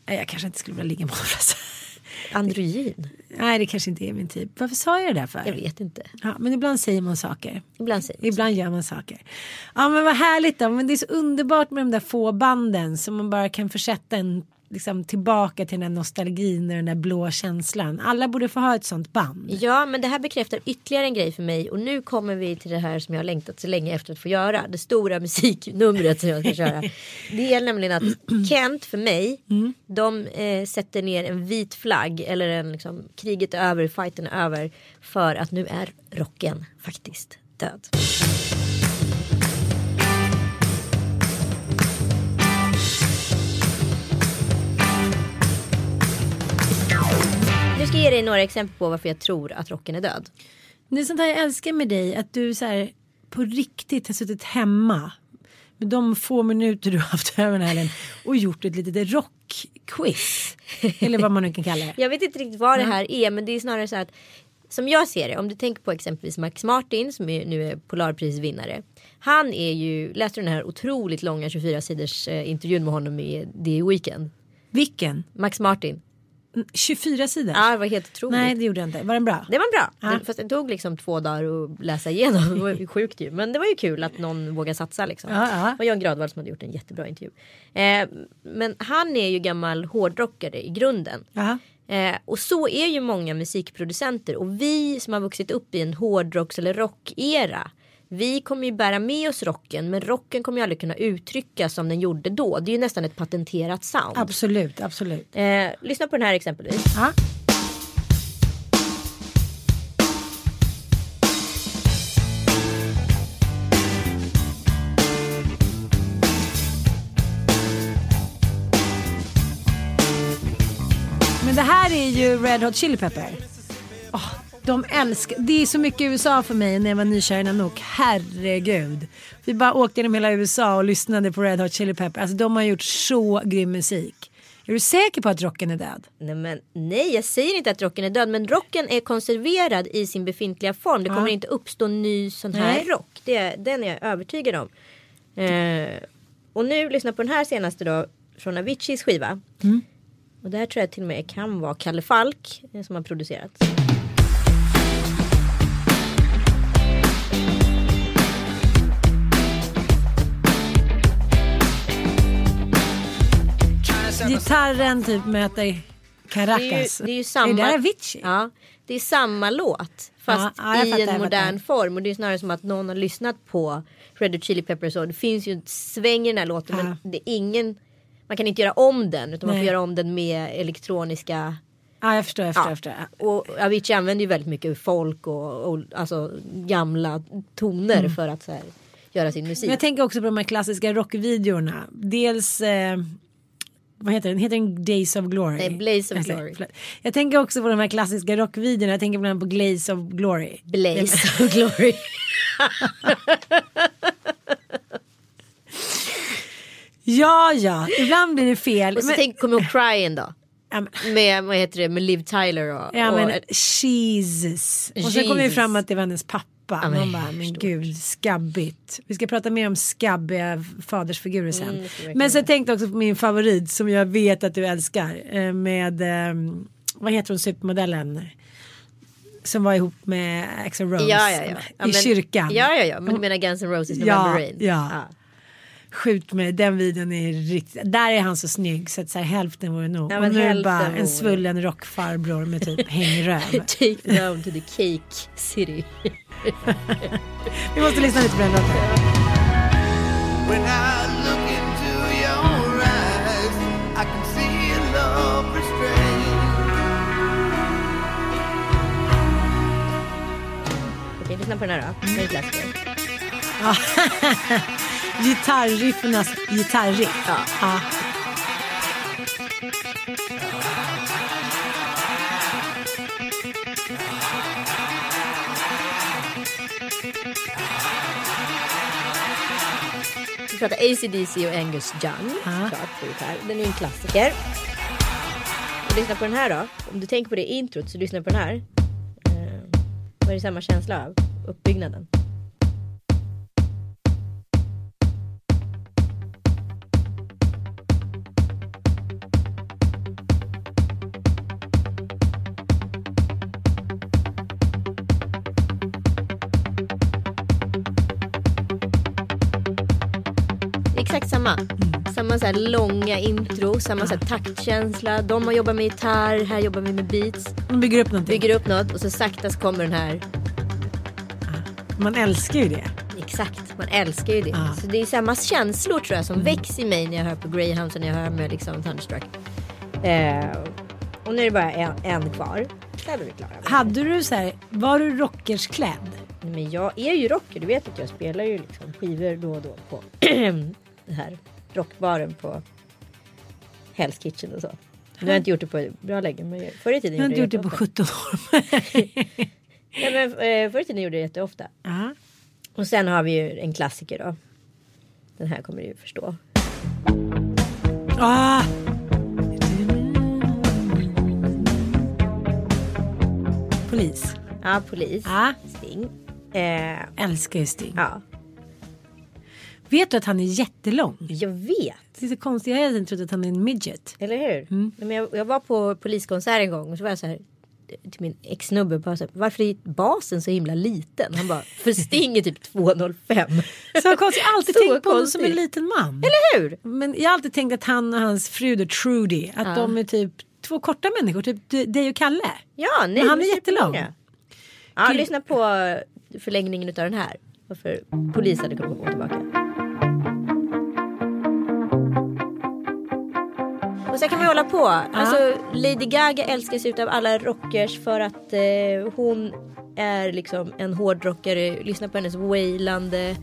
Jag kanske inte skulle vilja ligga med honom förresten. Androgyn. Nej det kanske inte är min typ. Varför sa jag det där för? Jag vet inte. Ja, men ibland säger man saker. Ibland säger man Ibland gör man saker. Ja men vad härligt då. Men det är så underbart med de där få banden som man bara kan försätta en liksom, tillbaka till den där nostalgin och den där blå känslan. Alla borde få ha ett sånt band. Ja, men det här bekräftar ytterligare en grej för mig och nu kommer vi till det här som jag har längtat så länge efter att få göra. Det stora musiknumret som jag ska köra. Det är nämligen att Kent för mig, de eh, sätter ner en vit flagg eller en liksom, kriget är över, fighten är över för att nu är rocken faktiskt död. Nu ska jag ge dig några exempel på varför jag tror att rocken är död. Det är sånt här jag älskar med dig. Att du så här, på riktigt har suttit hemma. Med de få minuter du har haft över den här helgen. Och gjort ett litet rockquiz. Eller vad man nu kan kalla det. Jag vet inte riktigt vad det här är men det är snarare så att som jag ser det, om du tänker på exempelvis Max Martin som är, nu är Polarprisvinnare. Han är ju, läste du den här otroligt långa 24 sidors eh, intervjun med honom i The Weeknd? Vilken? Max Martin. 24 sidor? Ja det var helt otroligt. Nej det gjorde jag inte. Var den bra? Det var bra. Ja. Det, fast det tog liksom två dagar att läsa igenom. Det var ju sjukt ju. Men det var ju kul att någon vågar satsa liksom. Ja, ja. Det var Jan Gradvall som hade gjort en jättebra intervju. Eh, men han är ju gammal hårdrockare i grunden. Ja. Eh, och så är ju många musikproducenter och vi som har vuxit upp i en hårdrocks eller rockera. Vi kommer ju bära med oss rocken men rocken kommer ju aldrig kunna uttrycka som den gjorde då. Det är ju nästan ett patenterat sound. Absolut, absolut. Eh, lyssna på den här exempelvis. Ja. Men det här är ju Red Hot Chili Pepper. Åh, De älskar, det är så mycket USA för mig när jag var nykär i Nanook. Herregud. Vi bara åkte genom hela USA och lyssnade på Red Hot Chili Peppers. Alltså de har gjort så grym musik. Är du säker på att rocken är död? Nej, men, nej, jag säger inte att rocken är död. Men rocken är konserverad i sin befintliga form. Det kommer inte uppstå ny sån här Nej. rock. Det, den är jag övertygad om. Eh, och nu lyssna på den här senaste då. Från Aviciis skiva. Och det här tror jag till och med kan vara Kalle Falk eh, som har producerat. Gitarren typ möter Caracas. Det är ju, det är ju samma, Är det där Avicii? Ja, det är samma låt. Fast Ja, ja, i fattar, en modern form. Och det är snarare som att någon har lyssnat på Red Hot Chili Peppers. Och det finns ju en sväng i den här låten. Ja. Men det är ingen... Man kan inte göra om den. Utan man Nej. får göra om den med elektroniska... Ja, jag förstår, jag förstår. Ja. Jag förstår. Och Avicii använder ju väldigt mycket folk och, och alltså gamla toner för att så här, göra sin musik. Mm. Men jag tänker också på de här klassiska rockvideorna. Dels, eh, vad heter den? Heter den Days of Glory? Nej, Blaze of Alltså, Glory. förlåt. Jag tänker också på de här klassiska rockvideorna. Jag tänker bland annat på Glaze of Glory. Blaze of Glory. Ja, ja, ibland blir det fel. Och så men, tänk, kommer ihåg Crying då. Med, vad heter det, med Liv Tyler och... ja, och men Jesus. Och sen kom det fram att det var hennes pappa. Ja, men Man bara, men gud, skabbigt. Vi ska prata mer om skabbiga fadersfigurer sen. Mm, vi verkligen men sen tänkte jag också på min favorit som jag vet att du älskar. eh, Med, eh, vad heter hon, supermodellen? Som var ihop med Axl Rose Ja, ja, ja. i ja men, kyrkan. Ja, ja, ja. Men du menar Guns N' Roses Ja, November Rain? ja. Skjut mig, den videon är riktigt, där är han så snygg så att så här, hälften vore nog. Ja, och nu är det bara en svullen rockfarbror med typ hängröv. Take down to the cake city. Vi måste lyssna lite på den låten. When I look into your eyes, I can see a love restrained. Okej, lyssna på den här då. Det är en klassiker. Gitarriffernas gitarriff. Ja. Ja. Vi pratar ACDC och Angus Young. Ja. Klart. Den är ju en klassiker. Och lyssna på den här då. Om du tänker på det introt så lyssna på den här. Eh, är det samma känsla av? Uppbyggnaden. Exakt samma. Samma så långa intro, samma så taktkänsla. De har jobbat med gitarr, här jobbar vi med beats. De bygger upp någonting. Bygger upp något och så sakta så kommer den här. Man älskar ju det. Exakt, man älskar ju det. Ja. Så det är samma känslor tror jag som väcks i mig när jag hör på Greyhounds och när jag hör med liksom Thunderstruck. Eh, och nu är det bara en, en kvar. Där är vi klara. Hade du så här, var du rockersklädd? Men jag är ju rocker, du vet att jag spelar ju liksom skivor då och då på den här rockbaren på Hell's Kitchen och så. Nu har jag inte gjort det på bra länge men förr i tiden Jag har inte gjort det på jätteofta. 17 år. Nej, men, eh, förr i tiden gjorde jag det jätteofta. ja. Och sen har vi ju en klassiker då. Den här kommer du ju förstå. ah! Polis. Ja, polis. Ja. Sting. Eh, Älskar ju Sting. ja, Vet du att han är jättelång? jag vet. Det är så konstigt. Jag hade inte trott att han är en midget. Eller hur? Mm. Men jag, jag var på poliskonsert en gång och så var jag så här till min ex-snubbe bara så här, varför är basen så himla liten? Han bara, för Sting är typ 205. Så konstigt. Jag har alltid Så tänkt på honom som en liten man. Eller hur? Men jag har alltid tänkt att han och hans fru då, Trudy, att Ja. de är typ två korta människor. Typ dig och Kalle. Ja, nej, Men han är jättelång. Ja, Kul. lyssna på förlängningen av den här. Varför polis hade kunnat tillbaka. Så kan man ju hålla på. Alltså, Lady Gaga älskas utav alla rockers för att eh, hon är liksom en hårdrockare. Lyssna på hennes wailande.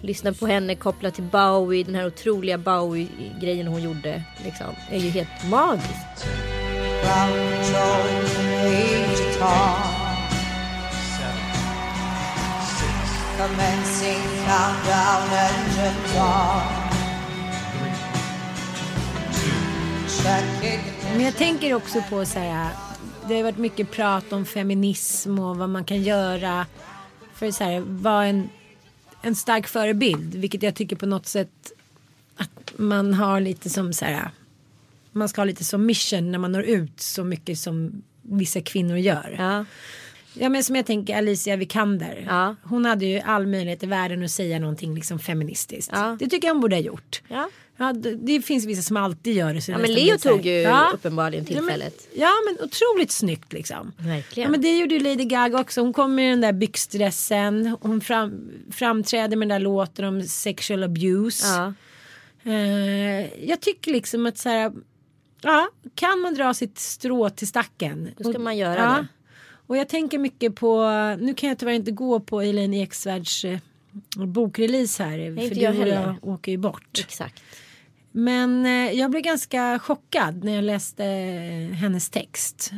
Lyssna på henne kopplat till Bowie. Den här otroliga Bowie-grejen hon gjorde. Liksom, är ju helt magiskt. Commencing countdown engine Men jag tänker också på så här. Det har varit mycket prat om feminism och vad man kan göra för så här vara en, en stark förebild. Vilket jag tycker på något sätt att man har lite som så här. Man ska ha lite som mission när man når ut så mycket som vissa kvinnor gör. Ja. Ja men som jag tänker Alicia Vikander. Ja. Hon hade ju all möjlighet i världen att säga någonting liksom feministiskt. Ja. Det tycker jag hon borde ha gjort. Ja. Ja, det, det finns vissa som alltid gör det. Så Ja, men Leo tog ju Ja. uppenbarligen Ja, men, tillfället. ja men otroligt snyggt liksom. Verkligen. Ja, men det gjorde ju Lady Gaga också. Hon kom med den där byxdressen. Hon fram, framträder med den där låten om sexual abuse. Ja. Eh, jag tycker liksom att så här. Ja, kan man dra sitt strå till stacken. Då ska Och- man göra ja. det. Och jag tänker mycket på, nu kan jag tyvärr inte gå på Elaine Eksvärds eh, bokrelease här. inte för du och jag åker ju bort. Exakt. Men eh, jag blev ganska chockad när jag läste eh, hennes text.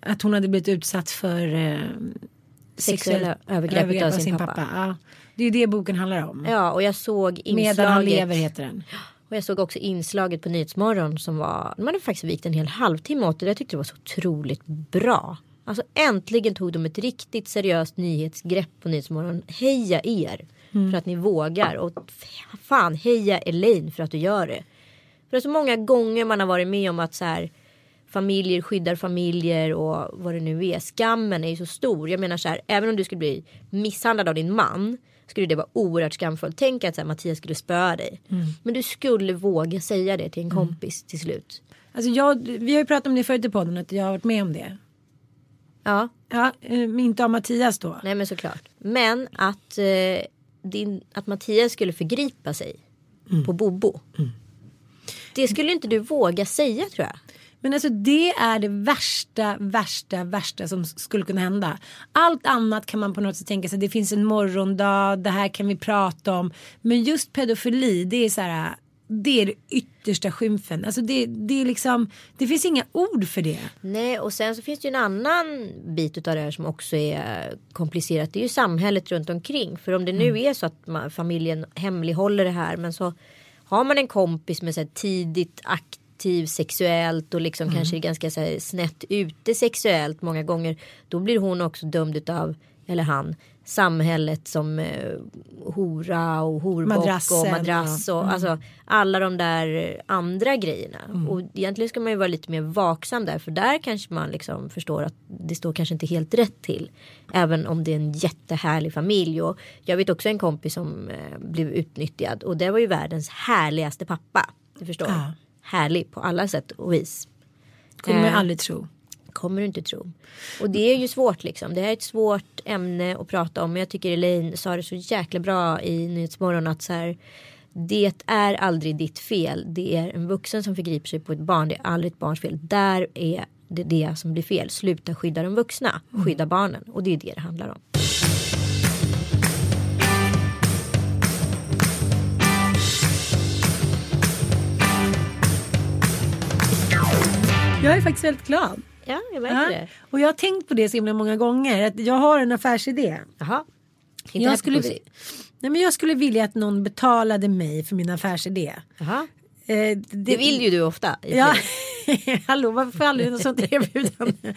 Att hon hade blivit utsatt för eh, Sexuella övergrepp av sin pappa. Ja. Det är ju det boken handlar om. Ja och jag såg Medan han inslaget. lever heter den. Och jag såg också inslaget på Nyhetsmorgon som var, de hade faktiskt vikt en hel halvtimme åt det. Jag tyckte det var så otroligt bra. Alltså äntligen tog de ett riktigt seriöst nyhetsgrepp på Nyhetsmorgon. Heja er för att ni vågar. Och fan heja Elaine för att du gör det. För det är så många gånger man har varit med om att så här familjer skyddar familjer och vad det nu är. Skammen är ju så stor. Jag menar så här, även om du skulle bli misshandlad av din man skulle det vara oerhört skamfullt. Tänk att så här, Mattias skulle spöa dig. Men du skulle våga säga det till en kompis till slut. Alltså jag, vi har ju pratat om det förut i podden att jag har varit med om det. Ja, Ja, eh, men inte av Mattias då. nej men såklart. Men att, eh, din, att Mattias skulle förgripa sig på Bobo. Det skulle inte du våga säga tror jag. Men alltså det är det värsta, värsta, värsta som skulle kunna hända. Allt annat kan man på något sätt tänka sig. Det finns en morgondag, det här kan vi prata om. Men just pedofili, det är så här. Det är det yttersta skymfen. Alltså det, det är liksom, det finns inga ord för det. Nej och sen så finns det ju en annan bit utav det här som också är komplicerat. Det är ju samhället runt omkring. För om det nu är så att man, familjen hemlighåller det här men så har man en kompis med så tidigt aktiv sexuellt och liksom kanske är ganska så snett ute sexuellt många gånger. Då blir hon också dömd utav, eller han, samhället som eh, hora och horbock och madrass och alltså alla de där andra grejerna. Och egentligen ska man ju vara lite mer vaksam där för där kanske man liksom förstår att det står kanske inte helt rätt till. Även om det är en jättehärlig familj och jag vet också en kompis som eh, blev utnyttjad och det var ju världens härligaste pappa. Du förstår. Ja. Härlig på alla sätt och vis. Kommer man Eh, aldrig tro. Kommer du inte tro. Och det är ju svårt liksom. Det här är ett svårt ämne att prata om. Men jag tycker Elaine sa det så jäkla bra i Nyhetsmorgon att så här. Det är aldrig ditt fel. Det är en vuxen som förgriper sig på ett barn. Det är aldrig ett barns fel. Där är det det som blir fel. Sluta skydda de vuxna. Skydda barnen. Och det är det det handlar om. Jag är faktiskt väldigt glad. Ja, jag märker Ja. det. Och jag har tänkt på det så himla många gånger. Att jag har en affärsidé. Jaha. Inte Jag skulle, nej men jag skulle vilja att någon betalade mig för min affärsidé. Jaha. Eh, det, Det vill ju du ofta. Ja, hallå varför får jag aldrig något sånt erbjudande?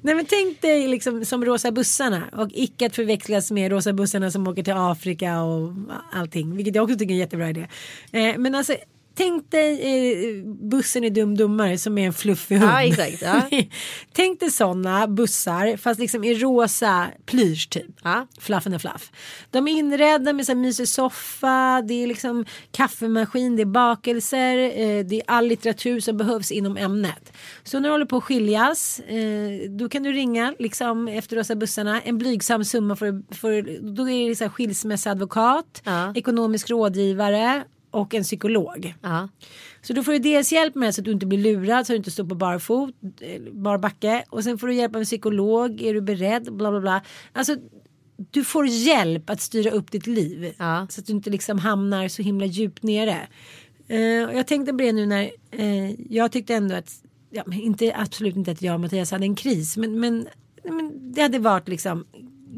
Nej men tänk dig liksom som rosa bussarna och icke att förväxlas med rosa bussarna som åker till Afrika och allting. Vilket jag också tycker är en jättebra idé. Eh, men alltså tänk dig eh, bussen i Dum Dummare som är en fluffig hund. Ja, exakt, ja. tänk dig sådana bussar fast liksom i rosa plysch typ. Ja. Fluff and fluff. De är inredda med så här mysig soffa, det är liksom kaffemaskin, det är bakelser, eh, det är all litteratur som behövs inom ämnet. Så när du håller på att skiljas, eh, då kan du ringa liksom efter Rosa bussarna, en blygsam summa för, för då är det så här skilsmässoadvokat, Ja. ekonomisk rådgivare och en psykolog. Ja. Så då får du dels hjälp med så att du inte blir lurad så att du inte står på bar fot, eh, bar backe. Och sen får du hjälp av en psykolog, är du beredd, bla bla bla. Alltså du får hjälp att styra upp ditt liv. Ja. Så att du inte liksom hamnar så himla djupt nere. Och jag tänkte på det nu när eh, jag tyckte ändå att, ja, inte, absolut inte att jag och Mattias hade en kris. Men, men, men det hade varit liksom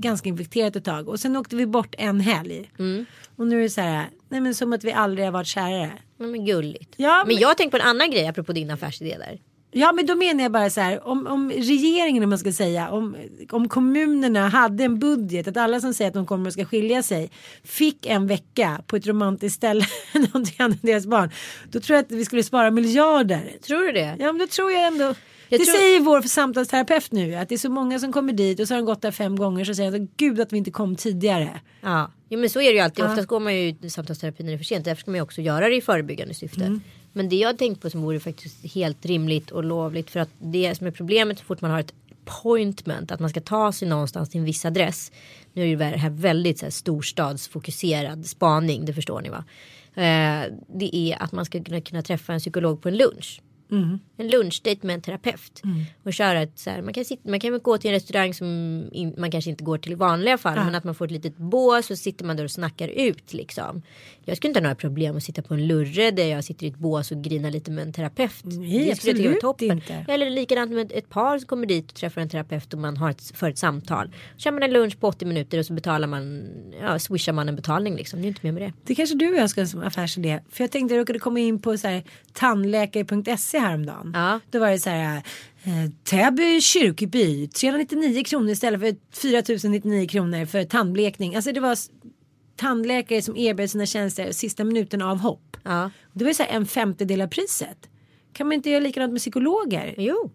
ganska infekterat ett tag och sen åkte vi bort en helg. Mm. Och nu är det så här, nej men som att vi aldrig har varit kärare. Nej, men gulligt. Ja, men men- jag tänkte på en annan grej apropå din affärsidé där. Ja men då menar jag bara så här om, om regeringen om man ska säga om, om kommunerna hade en budget att alla som säger att de kommer att ska skilja sig fick en vecka på ett romantiskt ställe någonting annat än deras barn. Då tror jag att vi skulle spara miljarder. Tror du det? Ja men då tror jag ändå. Jag det tror- säger vår samtalsterapeut nu att det är så många som kommer dit och så har de gått där fem gånger så säger de gud att vi inte kom tidigare. Ja, jo, men så är det ju alltid. Ja. Oftast går man ju i samtalsterapi när det är för sent. Därför ska man ju också göra det i förebyggande syfte. Mm. Men det jag har tänkt på som vore faktiskt helt rimligt och lovligt. För att det som är problemet så fort man har ett appointment. Att man ska ta sig någonstans till en viss adress. Nu är det här väldigt så här, storstadsfokuserad spaning. Det förstår ni va. Eh, det är att man ska kunna, kunna träffa en psykolog på en lunch. En lunchdate med en terapeut. Och köra ett så här, man kan, sitta, man kan gå till en restaurang som in, man kanske inte går till i vanliga fall. Men att man får ett litet bås och sitter man där och snackar ut liksom. Jag skulle inte ha några problem att sitta på en lurre där jag sitter i ett bås och grinar lite med en terapeut. Nej, det skulle jag tycka var toppen. inte. Eller likadant med ett par som kommer dit och träffar en terapeut och man har ett, för ett samtal. Kör man en lunch på 80 minuter och så betalar man, ja, swishar man en betalning liksom. Det är inte mer med det. Det kanske du och jag ska ha som affärsidé. För jag tänkte jag råkade komma in på så här, tandläkare.se häromdagen. Ja. Då var det så här. Eh, Täby kyrkby 399 kronor istället för 4099 kronor för tandblekning. Alltså det var tandläkare som erbjöd sina tjänster sista minuten av hopp. Ja. Det var ju så här en femtedel av priset. Kan man inte göra likadant med psykologer? Jo,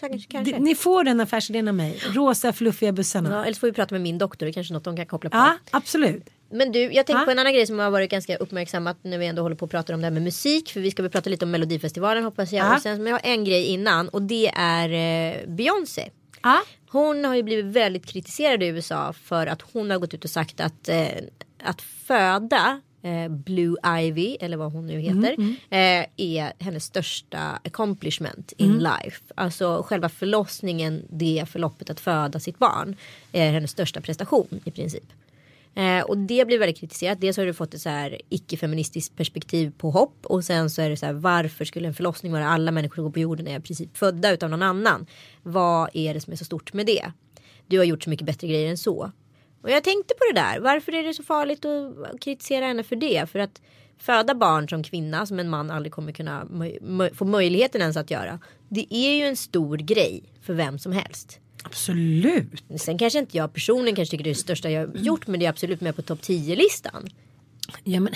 kanske. D- Ni får den affärsidén av mig. Rosa fluffiga bussarna. Ja, eller så får vi prata med min doktor. Det är kanske är något de kan koppla på. Ja, absolut. Men du, jag tänkte Ja. på en annan grej som har varit ganska uppmärksammat när vi ändå håller på att prata om det här med musik. För vi ska väl prata lite om Melodifestivalen hoppas jag. Ja. Och sen, men jag har en grej innan och det är eh, Beyoncé. Hon har ju blivit väldigt kritiserad i USA för att hon har gått ut och sagt att, eh, att föda eh, Blue Ivy eller vad hon nu heter eh, är hennes största accomplishment in life. Alltså själva förlossningen, det förloppet att föda sitt barn är hennes största prestation i princip. Eh, och det blir väldigt kritiserat. Dels har du fått ett så här icke-feministiskt perspektiv på hopp. Och sen så är det så här varför skulle en förlossning vara alla människor som går på jorden är i princip födda utav någon annan. Vad är det som är så stort med det? Du har gjort så mycket bättre grejer än så. Och jag tänkte på det där. Varför är det så farligt att kritisera henne för det? För att föda barn som kvinna som en man aldrig kommer kunna få möjligheten ens att göra. Det är ju en stor grej för vem som helst. Absolut. Sen kanske inte jag personligen kanske tycker det är det största jag har gjort men det är absolut med på topp 10-listan. Ja, men,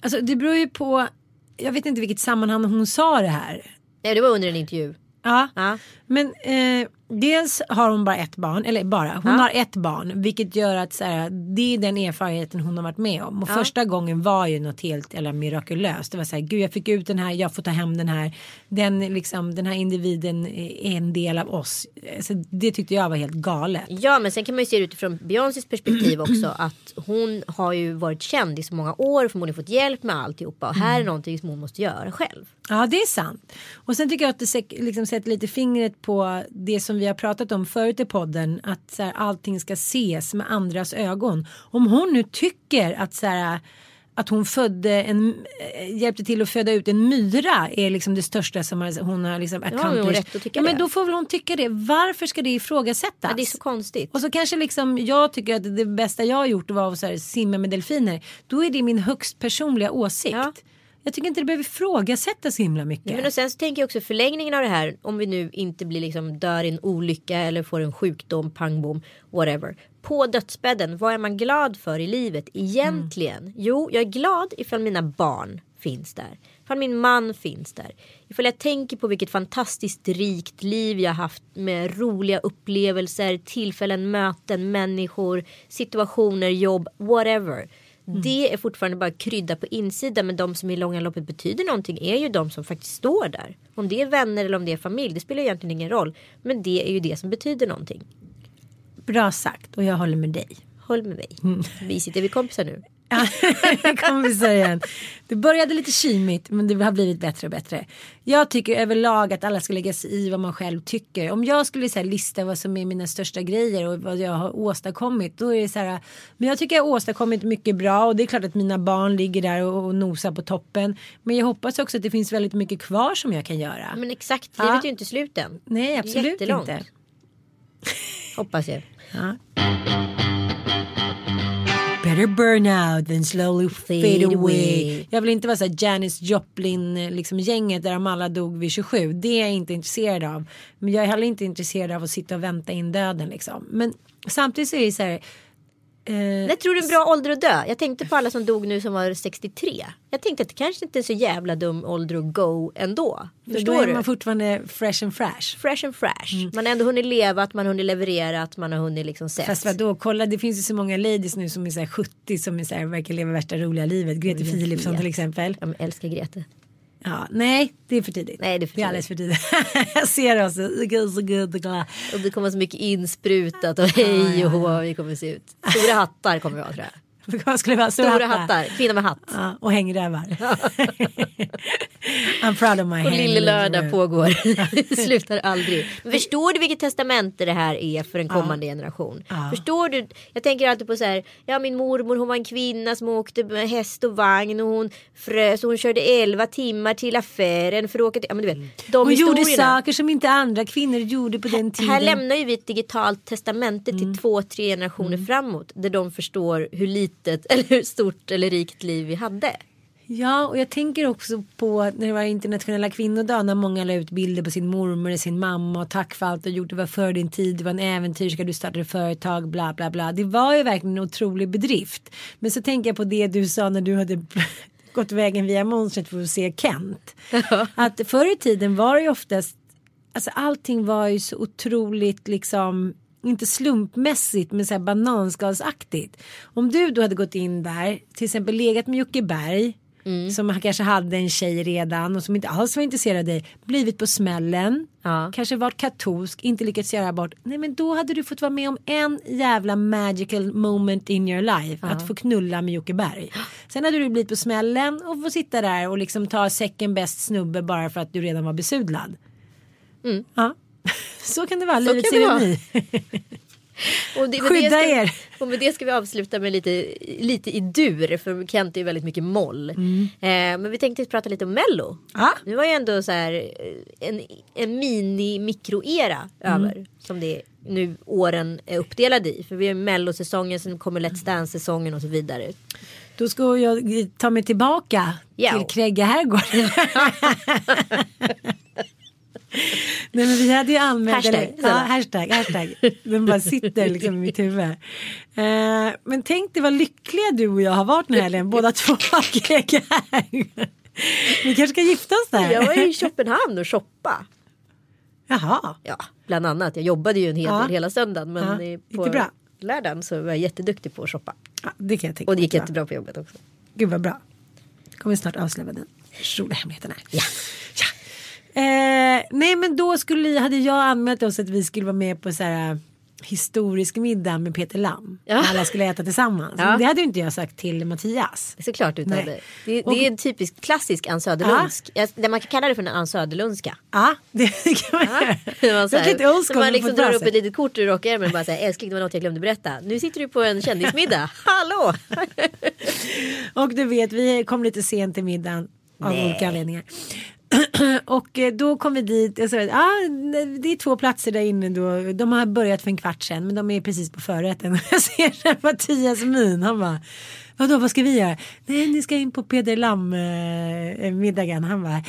alltså, det beror ju på. Jag vet inte vilket sammanhang hon sa det här. Nej, det var under en intervju. Ja, Ja. Men eh, dels har hon bara ett barn, eller bara, hon Ja. har ett barn. Vilket gör att så här, det är den erfarenheten hon har varit med om. Och Ja. första gången var ju något helt eller mirakulöst. Det var så här, gud jag fick ut den här, jag får ta hem den här. Den, liksom, den här individen är en del av oss. Så det tyckte jag var helt galet. Ja men sen kan man ju se det utifrån Beyoncés perspektiv också att hon har ju varit känd i så många år förmodligen fått hjälp med alltihopa och här är någonting som hon måste göra själv. Ja det är sant. Och sen tycker jag att det liksom sätter lite fingret på det som vi har pratat om förut i podden. Att så här, allting ska ses med andras ögon. Om hon nu tycker att så här, att hon födde en, eh, hjälpte till att föda ut en myra är liksom det största som hon har liksom accomplished. rätt att tycka ja, men då får väl hon tycka det. Varför ska det ifrågasättas? Ja, det är så konstigt. Och så kanske liksom jag tycker att det bästa jag har gjort var att så här, simma med delfiner. Då är det min högst personliga åsikt. Ja. Jag tycker inte det behöver ifrågasättas så himla mycket. Men och sen så tänker jag också förlängningen av det här om vi nu inte blir liksom dör i en olycka eller får en sjukdom, pang bom, whatever. På dödsbädden, vad är man glad för i livet egentligen? Jo, jag är glad ifall mina barn finns där. Ifall min man finns där. Ifall jag tänker på vilket fantastiskt rikt liv jag haft med roliga upplevelser, tillfällen, möten, människor, situationer, jobb, whatever. Det är fortfarande bara krydda på insidan men de som i långa loppet betyder någonting är ju de som faktiskt står där. Om det är vänner eller om det är familj det spelar egentligen ingen roll. Men det är ju det som betyder någonting. Bra sagt och jag håller med dig. Håll med mig. Vi sitter vi kompisar nu. Ja, säga igen. Det började lite kymigt men det har blivit bättre och bättre. Jag tycker överlag att alla ska lägga sig i vad man själv tycker. Om jag skulle så här, lista vad som är mina största grejer och vad jag har åstadkommit. Då är det så här. Men jag tycker jag har åstadkommit mycket bra och det är klart att mina barn ligger där och, och nosar på toppen. Men jag hoppas också att det finns väldigt mycket kvar som jag kan göra. Men exakt, Ja. livet är ju inte slut än. Nej absolut jättelångt. inte. Hoppas jag. Ja. Better burn out than slowly fade, Fade away. away. Jag vill inte vara så här Janis Joplin liksom gänget där de alla dog vid 27. Det är jag inte intresserad av. Men jag är heller inte intresserad av att sitta och vänta in döden liksom. Men samtidigt så är det så här. Eh, Jag tror är en bra ålder att dö. Jag tänkte på alla som dog nu som var 63. Jag tänkte att det kanske inte är så jävla dum ålder att go ändå. då Förstår är du? man fortfarande fresh and fresh. Fresh and fresh. Man har ändå hunnit leva, att man har hunnit leverera, att man har hunnit liksom sett. Fast vadå, kolla det finns ju så många ladies nu som är så här 70 som är så här, verkar leva värsta roliga livet. Grete Philipsson till exempel. Jag älskar Grete. Ja, nej, det är för tidigt. Nej, det är för det är alldeles för tidigt. jag ser oss. Så good, glad. Och det kommer så mycket insprutat och hej och hå vi kommer se ut. Stora hattar kommer vi ha tror jag. Skulle vara? Stora, Stora hattar, kvinna med hatt. Ja, och hängrävar. I'm proud of my Och lille lördag pågår. Slutar aldrig. Men förstår du vilket testamente det här är för en kommande generation? Förstår du? Jag tänker alltid på så här. Ja min mormor hon var en kvinna som åkte med häst och vagn och hon frös och hon körde 11 timmar till affären för att åka till. Ja men du vet. De Hon gjorde saker som inte andra kvinnor gjorde på den tiden. Här lämnar ju vi ett digitalt testamente till två, tre generationer framåt. Där de förstår hur litet eller hur stort eller rikt liv vi hade. Ja, och jag tänker också på när det var internationella kvinnodag när många la ut bilder på sin mormor och sin mamma och tack för allt du gjort, det var för din tid, du var en äventyrska, du startade företag, bla bla bla. Det var ju verkligen en otrolig bedrift. Men så tänker jag på det du sa när du hade gått vägen via monstret för att se Kent. Att förr i tiden var det ju oftast, alltså allting var ju så otroligt liksom inte slumpmässigt men så här bananskalsaktigt. Om du då hade gått in där, till exempel legat med Jocke Berg som kanske hade en tjej redan och som inte alls var intresserad av dig, blivit på smällen, Ja. kanske varit katolsk, inte lyckats göra abort. Nej men då hade du fått vara med om en jävla magical moment in your life, att få knulla med Jocke Berg. Sen hade du blivit på smällen och få sitta där och liksom ta second best snubbe bara för att du redan var besudlad. Ja. Så kan det vara, livets ironi. Och det, Skydda det ska, er. Och med det ska vi avsluta med lite, lite i dur. För Kent är ju väldigt mycket moll. Eh, men vi tänkte prata lite om Mello. Ja. Nu var ju ändå så här eh, en, en mini mikroera över. Som det nu åren är uppdelade i. För vi har Mellosäsongen, sen kommer Let's Dance-säsongen och så vidare. Då ska jag ta mig tillbaka Ja. till Krägga herrgård. Nej men vi hade ju anmält. Hashtag, eller, ja, hashtag, hashtag. Den bara sitter liksom i mitt huvud. Eh, men tänk dig vad lyckliga du och jag har varit den här helgen. Båda två har. Vi kanske ska gifta oss där. Jag var ju i Köpenhamn och shoppa. Jaha. Ja, bland annat. Jag jobbade ju en hel Ja. del hela söndagen. Men Ja, på bra? lördagen så var jag jätteduktig på att shoppa. Ja, det kan jag tänka Och det gick jättebra på jobbet också. Gud vad bra. Kommer snart avslöja den roliga hemligheten här. Ja. Eh, nej men då skulle, hade jag anmält oss att vi skulle vara med på så här eh, historisk middag med Peter Lam. Ja. Alla skulle äta tillsammans. Ja. Men det hade ju inte jag sagt till Mattias. Såklart du inte hade. Det, det är en typisk klassisk Ann Söderlundsk. Ja. Det man kan kalla det för en Ann Söderlundska. Ja, det kan man göra. Det var så lite old man liksom drar upp ett litet kort ur rockärmen och bara säger älskling det var något jag glömde berätta. Nu sitter du på en kändismiddag. Hallå! Och du vet, vi kom lite sent till middagen av Nej. olika anledningar. och eh, då kom vi dit och sa ah, det är två platser där inne då. De har börjat för en kvart sedan men de är precis på förrätten. Jag ser Mattias min. Han bara Vadå vad ska vi göra? Nej ni ska in på Peder Lam eh, middagen. Han bara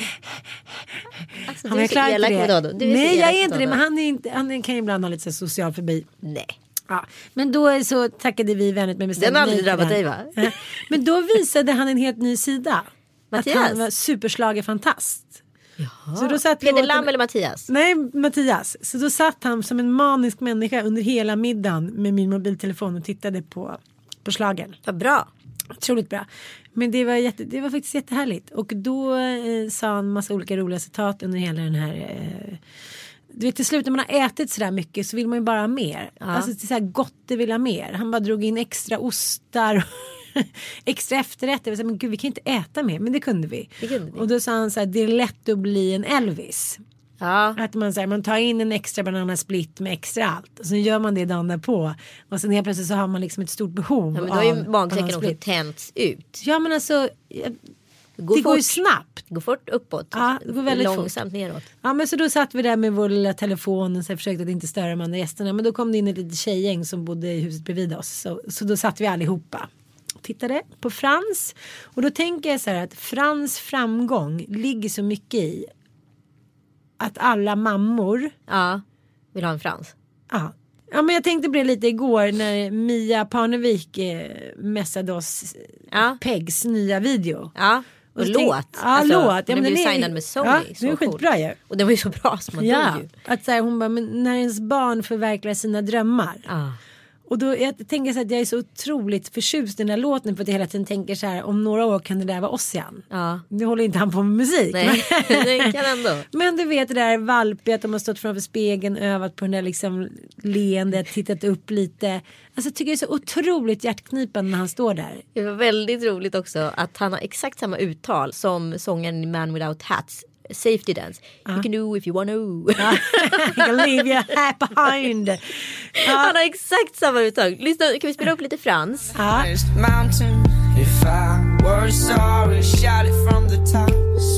Alltså, han så klar inte det. Nej jag är inte det men han, är inte, han kan ibland ha lite social förbi. Nej. Ja, men då så tackade vi vänligt men bestämde Den har aldrig drabbat dig, va? Eh, Men då visade han en helt ny sida. Mattias? Att han var superslagerfantast. Så då satt vi Peder åt Lam en- eller Mattias? Nej, Mattias. Så då satt han som en manisk människa under hela middagen med min mobiltelefon och tittade på, på schlagern. Vad bra. Otroligt bra. Men det var, jätte, det var faktiskt jättehärligt. Och då eh, sa han massa olika roliga citat under hela den här eh, du vet till slut när man har ätit sådär mycket så vill man ju bara ha mer. Alltså det är så gott det vill ha mer. Han bara drog in extra ostar. extra efterrätter. Jag sa, men gud vi kan inte äta mer. Men det kunde vi. Det kunde vi. Och då sa han så här det är lätt att bli en Elvis. Ja. Att man, så här, man tar in en extra bananasplit med extra allt. Och sen gör man det dagen därpå. Och sen helt plötsligt så har man liksom ett stort behov ja men då har ju magsäcken också tänts ut. Ja men alltså. Går det går ju fort. snabbt. Det går fort uppåt. Ja, det går väldigt fort. långsamt neråt. Ja men så då satt vi där med vår lilla telefon och så försökte att inte störa de andra gästerna. Men då kom det in ett litet tjejgäng som bodde i huset bredvid oss. Så, så då satt vi allihopa. Tittade på Frans. Och då tänker jag så här att Frans framgång ligger så mycket i att alla mammor Ja, vill ha en frans. Ja. ja, men jag tänkte på det lite igår när Mia Parnevik eh, messade oss Ja. Pegs nya video. Ja, och, Och låt. tänk- ja, låt. Ja, den men blev signad med Sony. Ja, så den är cool. skitbra ju. Och den var ju så bra som man Ja, dog ju. att så här, hon bara, men när ens barn förverkligar sina drömmar. Ja. Och då jag tänker så att jag är så otroligt förtjust i den här låten för att jag hela tiden tänker så här om några år kan det där vara Ossian. Ja. Nu håller inte han på med musik. Nej, men- kan ändå. Men du vet det där valpiga att de har stått framför spegeln, övat på den där liksom leendet, tittat upp lite. Alltså jag tycker det är så otroligt hjärtknipande när han står där. Det var väldigt roligt också att han har exakt samma uttal som sångaren i Man Without Hats. Safety Dance. You can do if you wanna. I can leave you half behind. Han har exakt samma uttal. Lyssna, kan vi spela upp lite frans?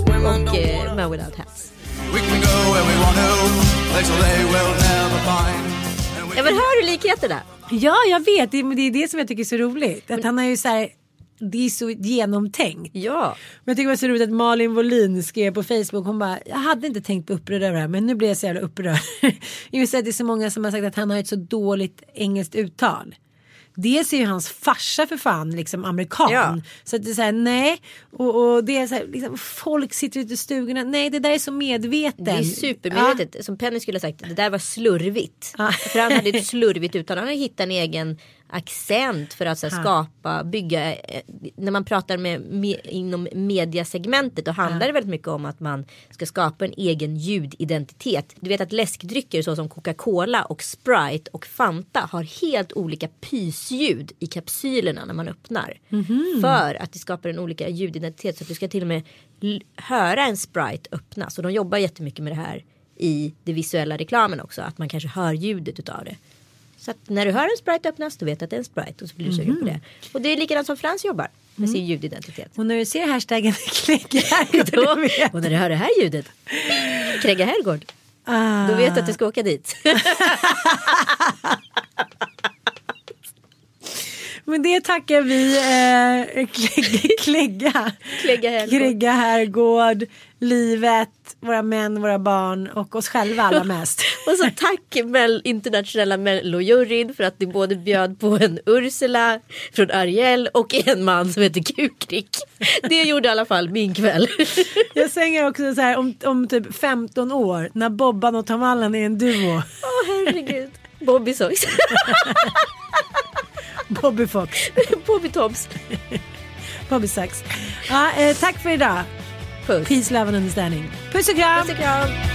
Swim Och eh, Man Without Hats. Want to, Ja men hör du likheterna? ja, jag vet. Det är det som jag tycker är så roligt. Att han har ju så här, det är så genomtänkt. Ja. Men jag tycker det var så roligt att Malin Wollin skrev på Facebook. Hon bara, jag hade inte tänkt på upprörd över det här men nu blir jag så jävla upprörd. Just att det är så många som har sagt att han har ett så dåligt engelskt uttal. Dels är ju hans farsa för fan liksom amerikan. Ja. Så att det är så här, nej. Och, och det är så här, liksom, folk sitter ute i stugorna. Nej, det där är så medveten. Det är supermedvetet. Som Penny skulle ha sagt, det där var slurvigt. Ja. För han hade ett slurvigt uttal. Han har hittat en egen accent för att så här, skapa, bygga. eh, När man pratar med, med inom mediasegmentet då handlar det väldigt mycket om att man ska skapa en egen ljudidentitet. Du vet att läskdrycker såsom Coca-Cola och Sprite och Fanta har helt olika pysljud i kapsylerna när man öppnar. För att det skapar en olika ljudidentitet så att du ska till och med höra en Sprite öppnas. Och de jobbar jättemycket med det här i det visuella reklamen också. Att man kanske hör ljudet utav det. Så att när du hör en Sprite öppnas då vet du att det är en Sprite och så blir du sugen på det. Och det är likadant som Frans jobbar med sin ljudidentitet. Och när du ser hashtaggen vet. och när du hör det här ljudet, Krägga Herrgård, Ah. då vet du att du ska åka dit. Men det tackar vi eh, Klägga, Klägga. Herrgård. Klägga Herrgård, livet, våra män, våra barn och oss själva allra mest. Och så tack Mel, internationella mellojuryn för att ni både bjöd på en Ursula från Ariel och en man som heter Kukrik. Det gjorde i alla fall min kväll. Jag säger också så här om, om typ 15 år när Bobban och Tom Allen är en duo. Åh herregud. Bobby Socks. Bobby Fox, Bobby Toms. Bobby Sacks. Ja, eh, tack för idag. Puss. Peace, love and understanding. Puss och kram. Puss och kram.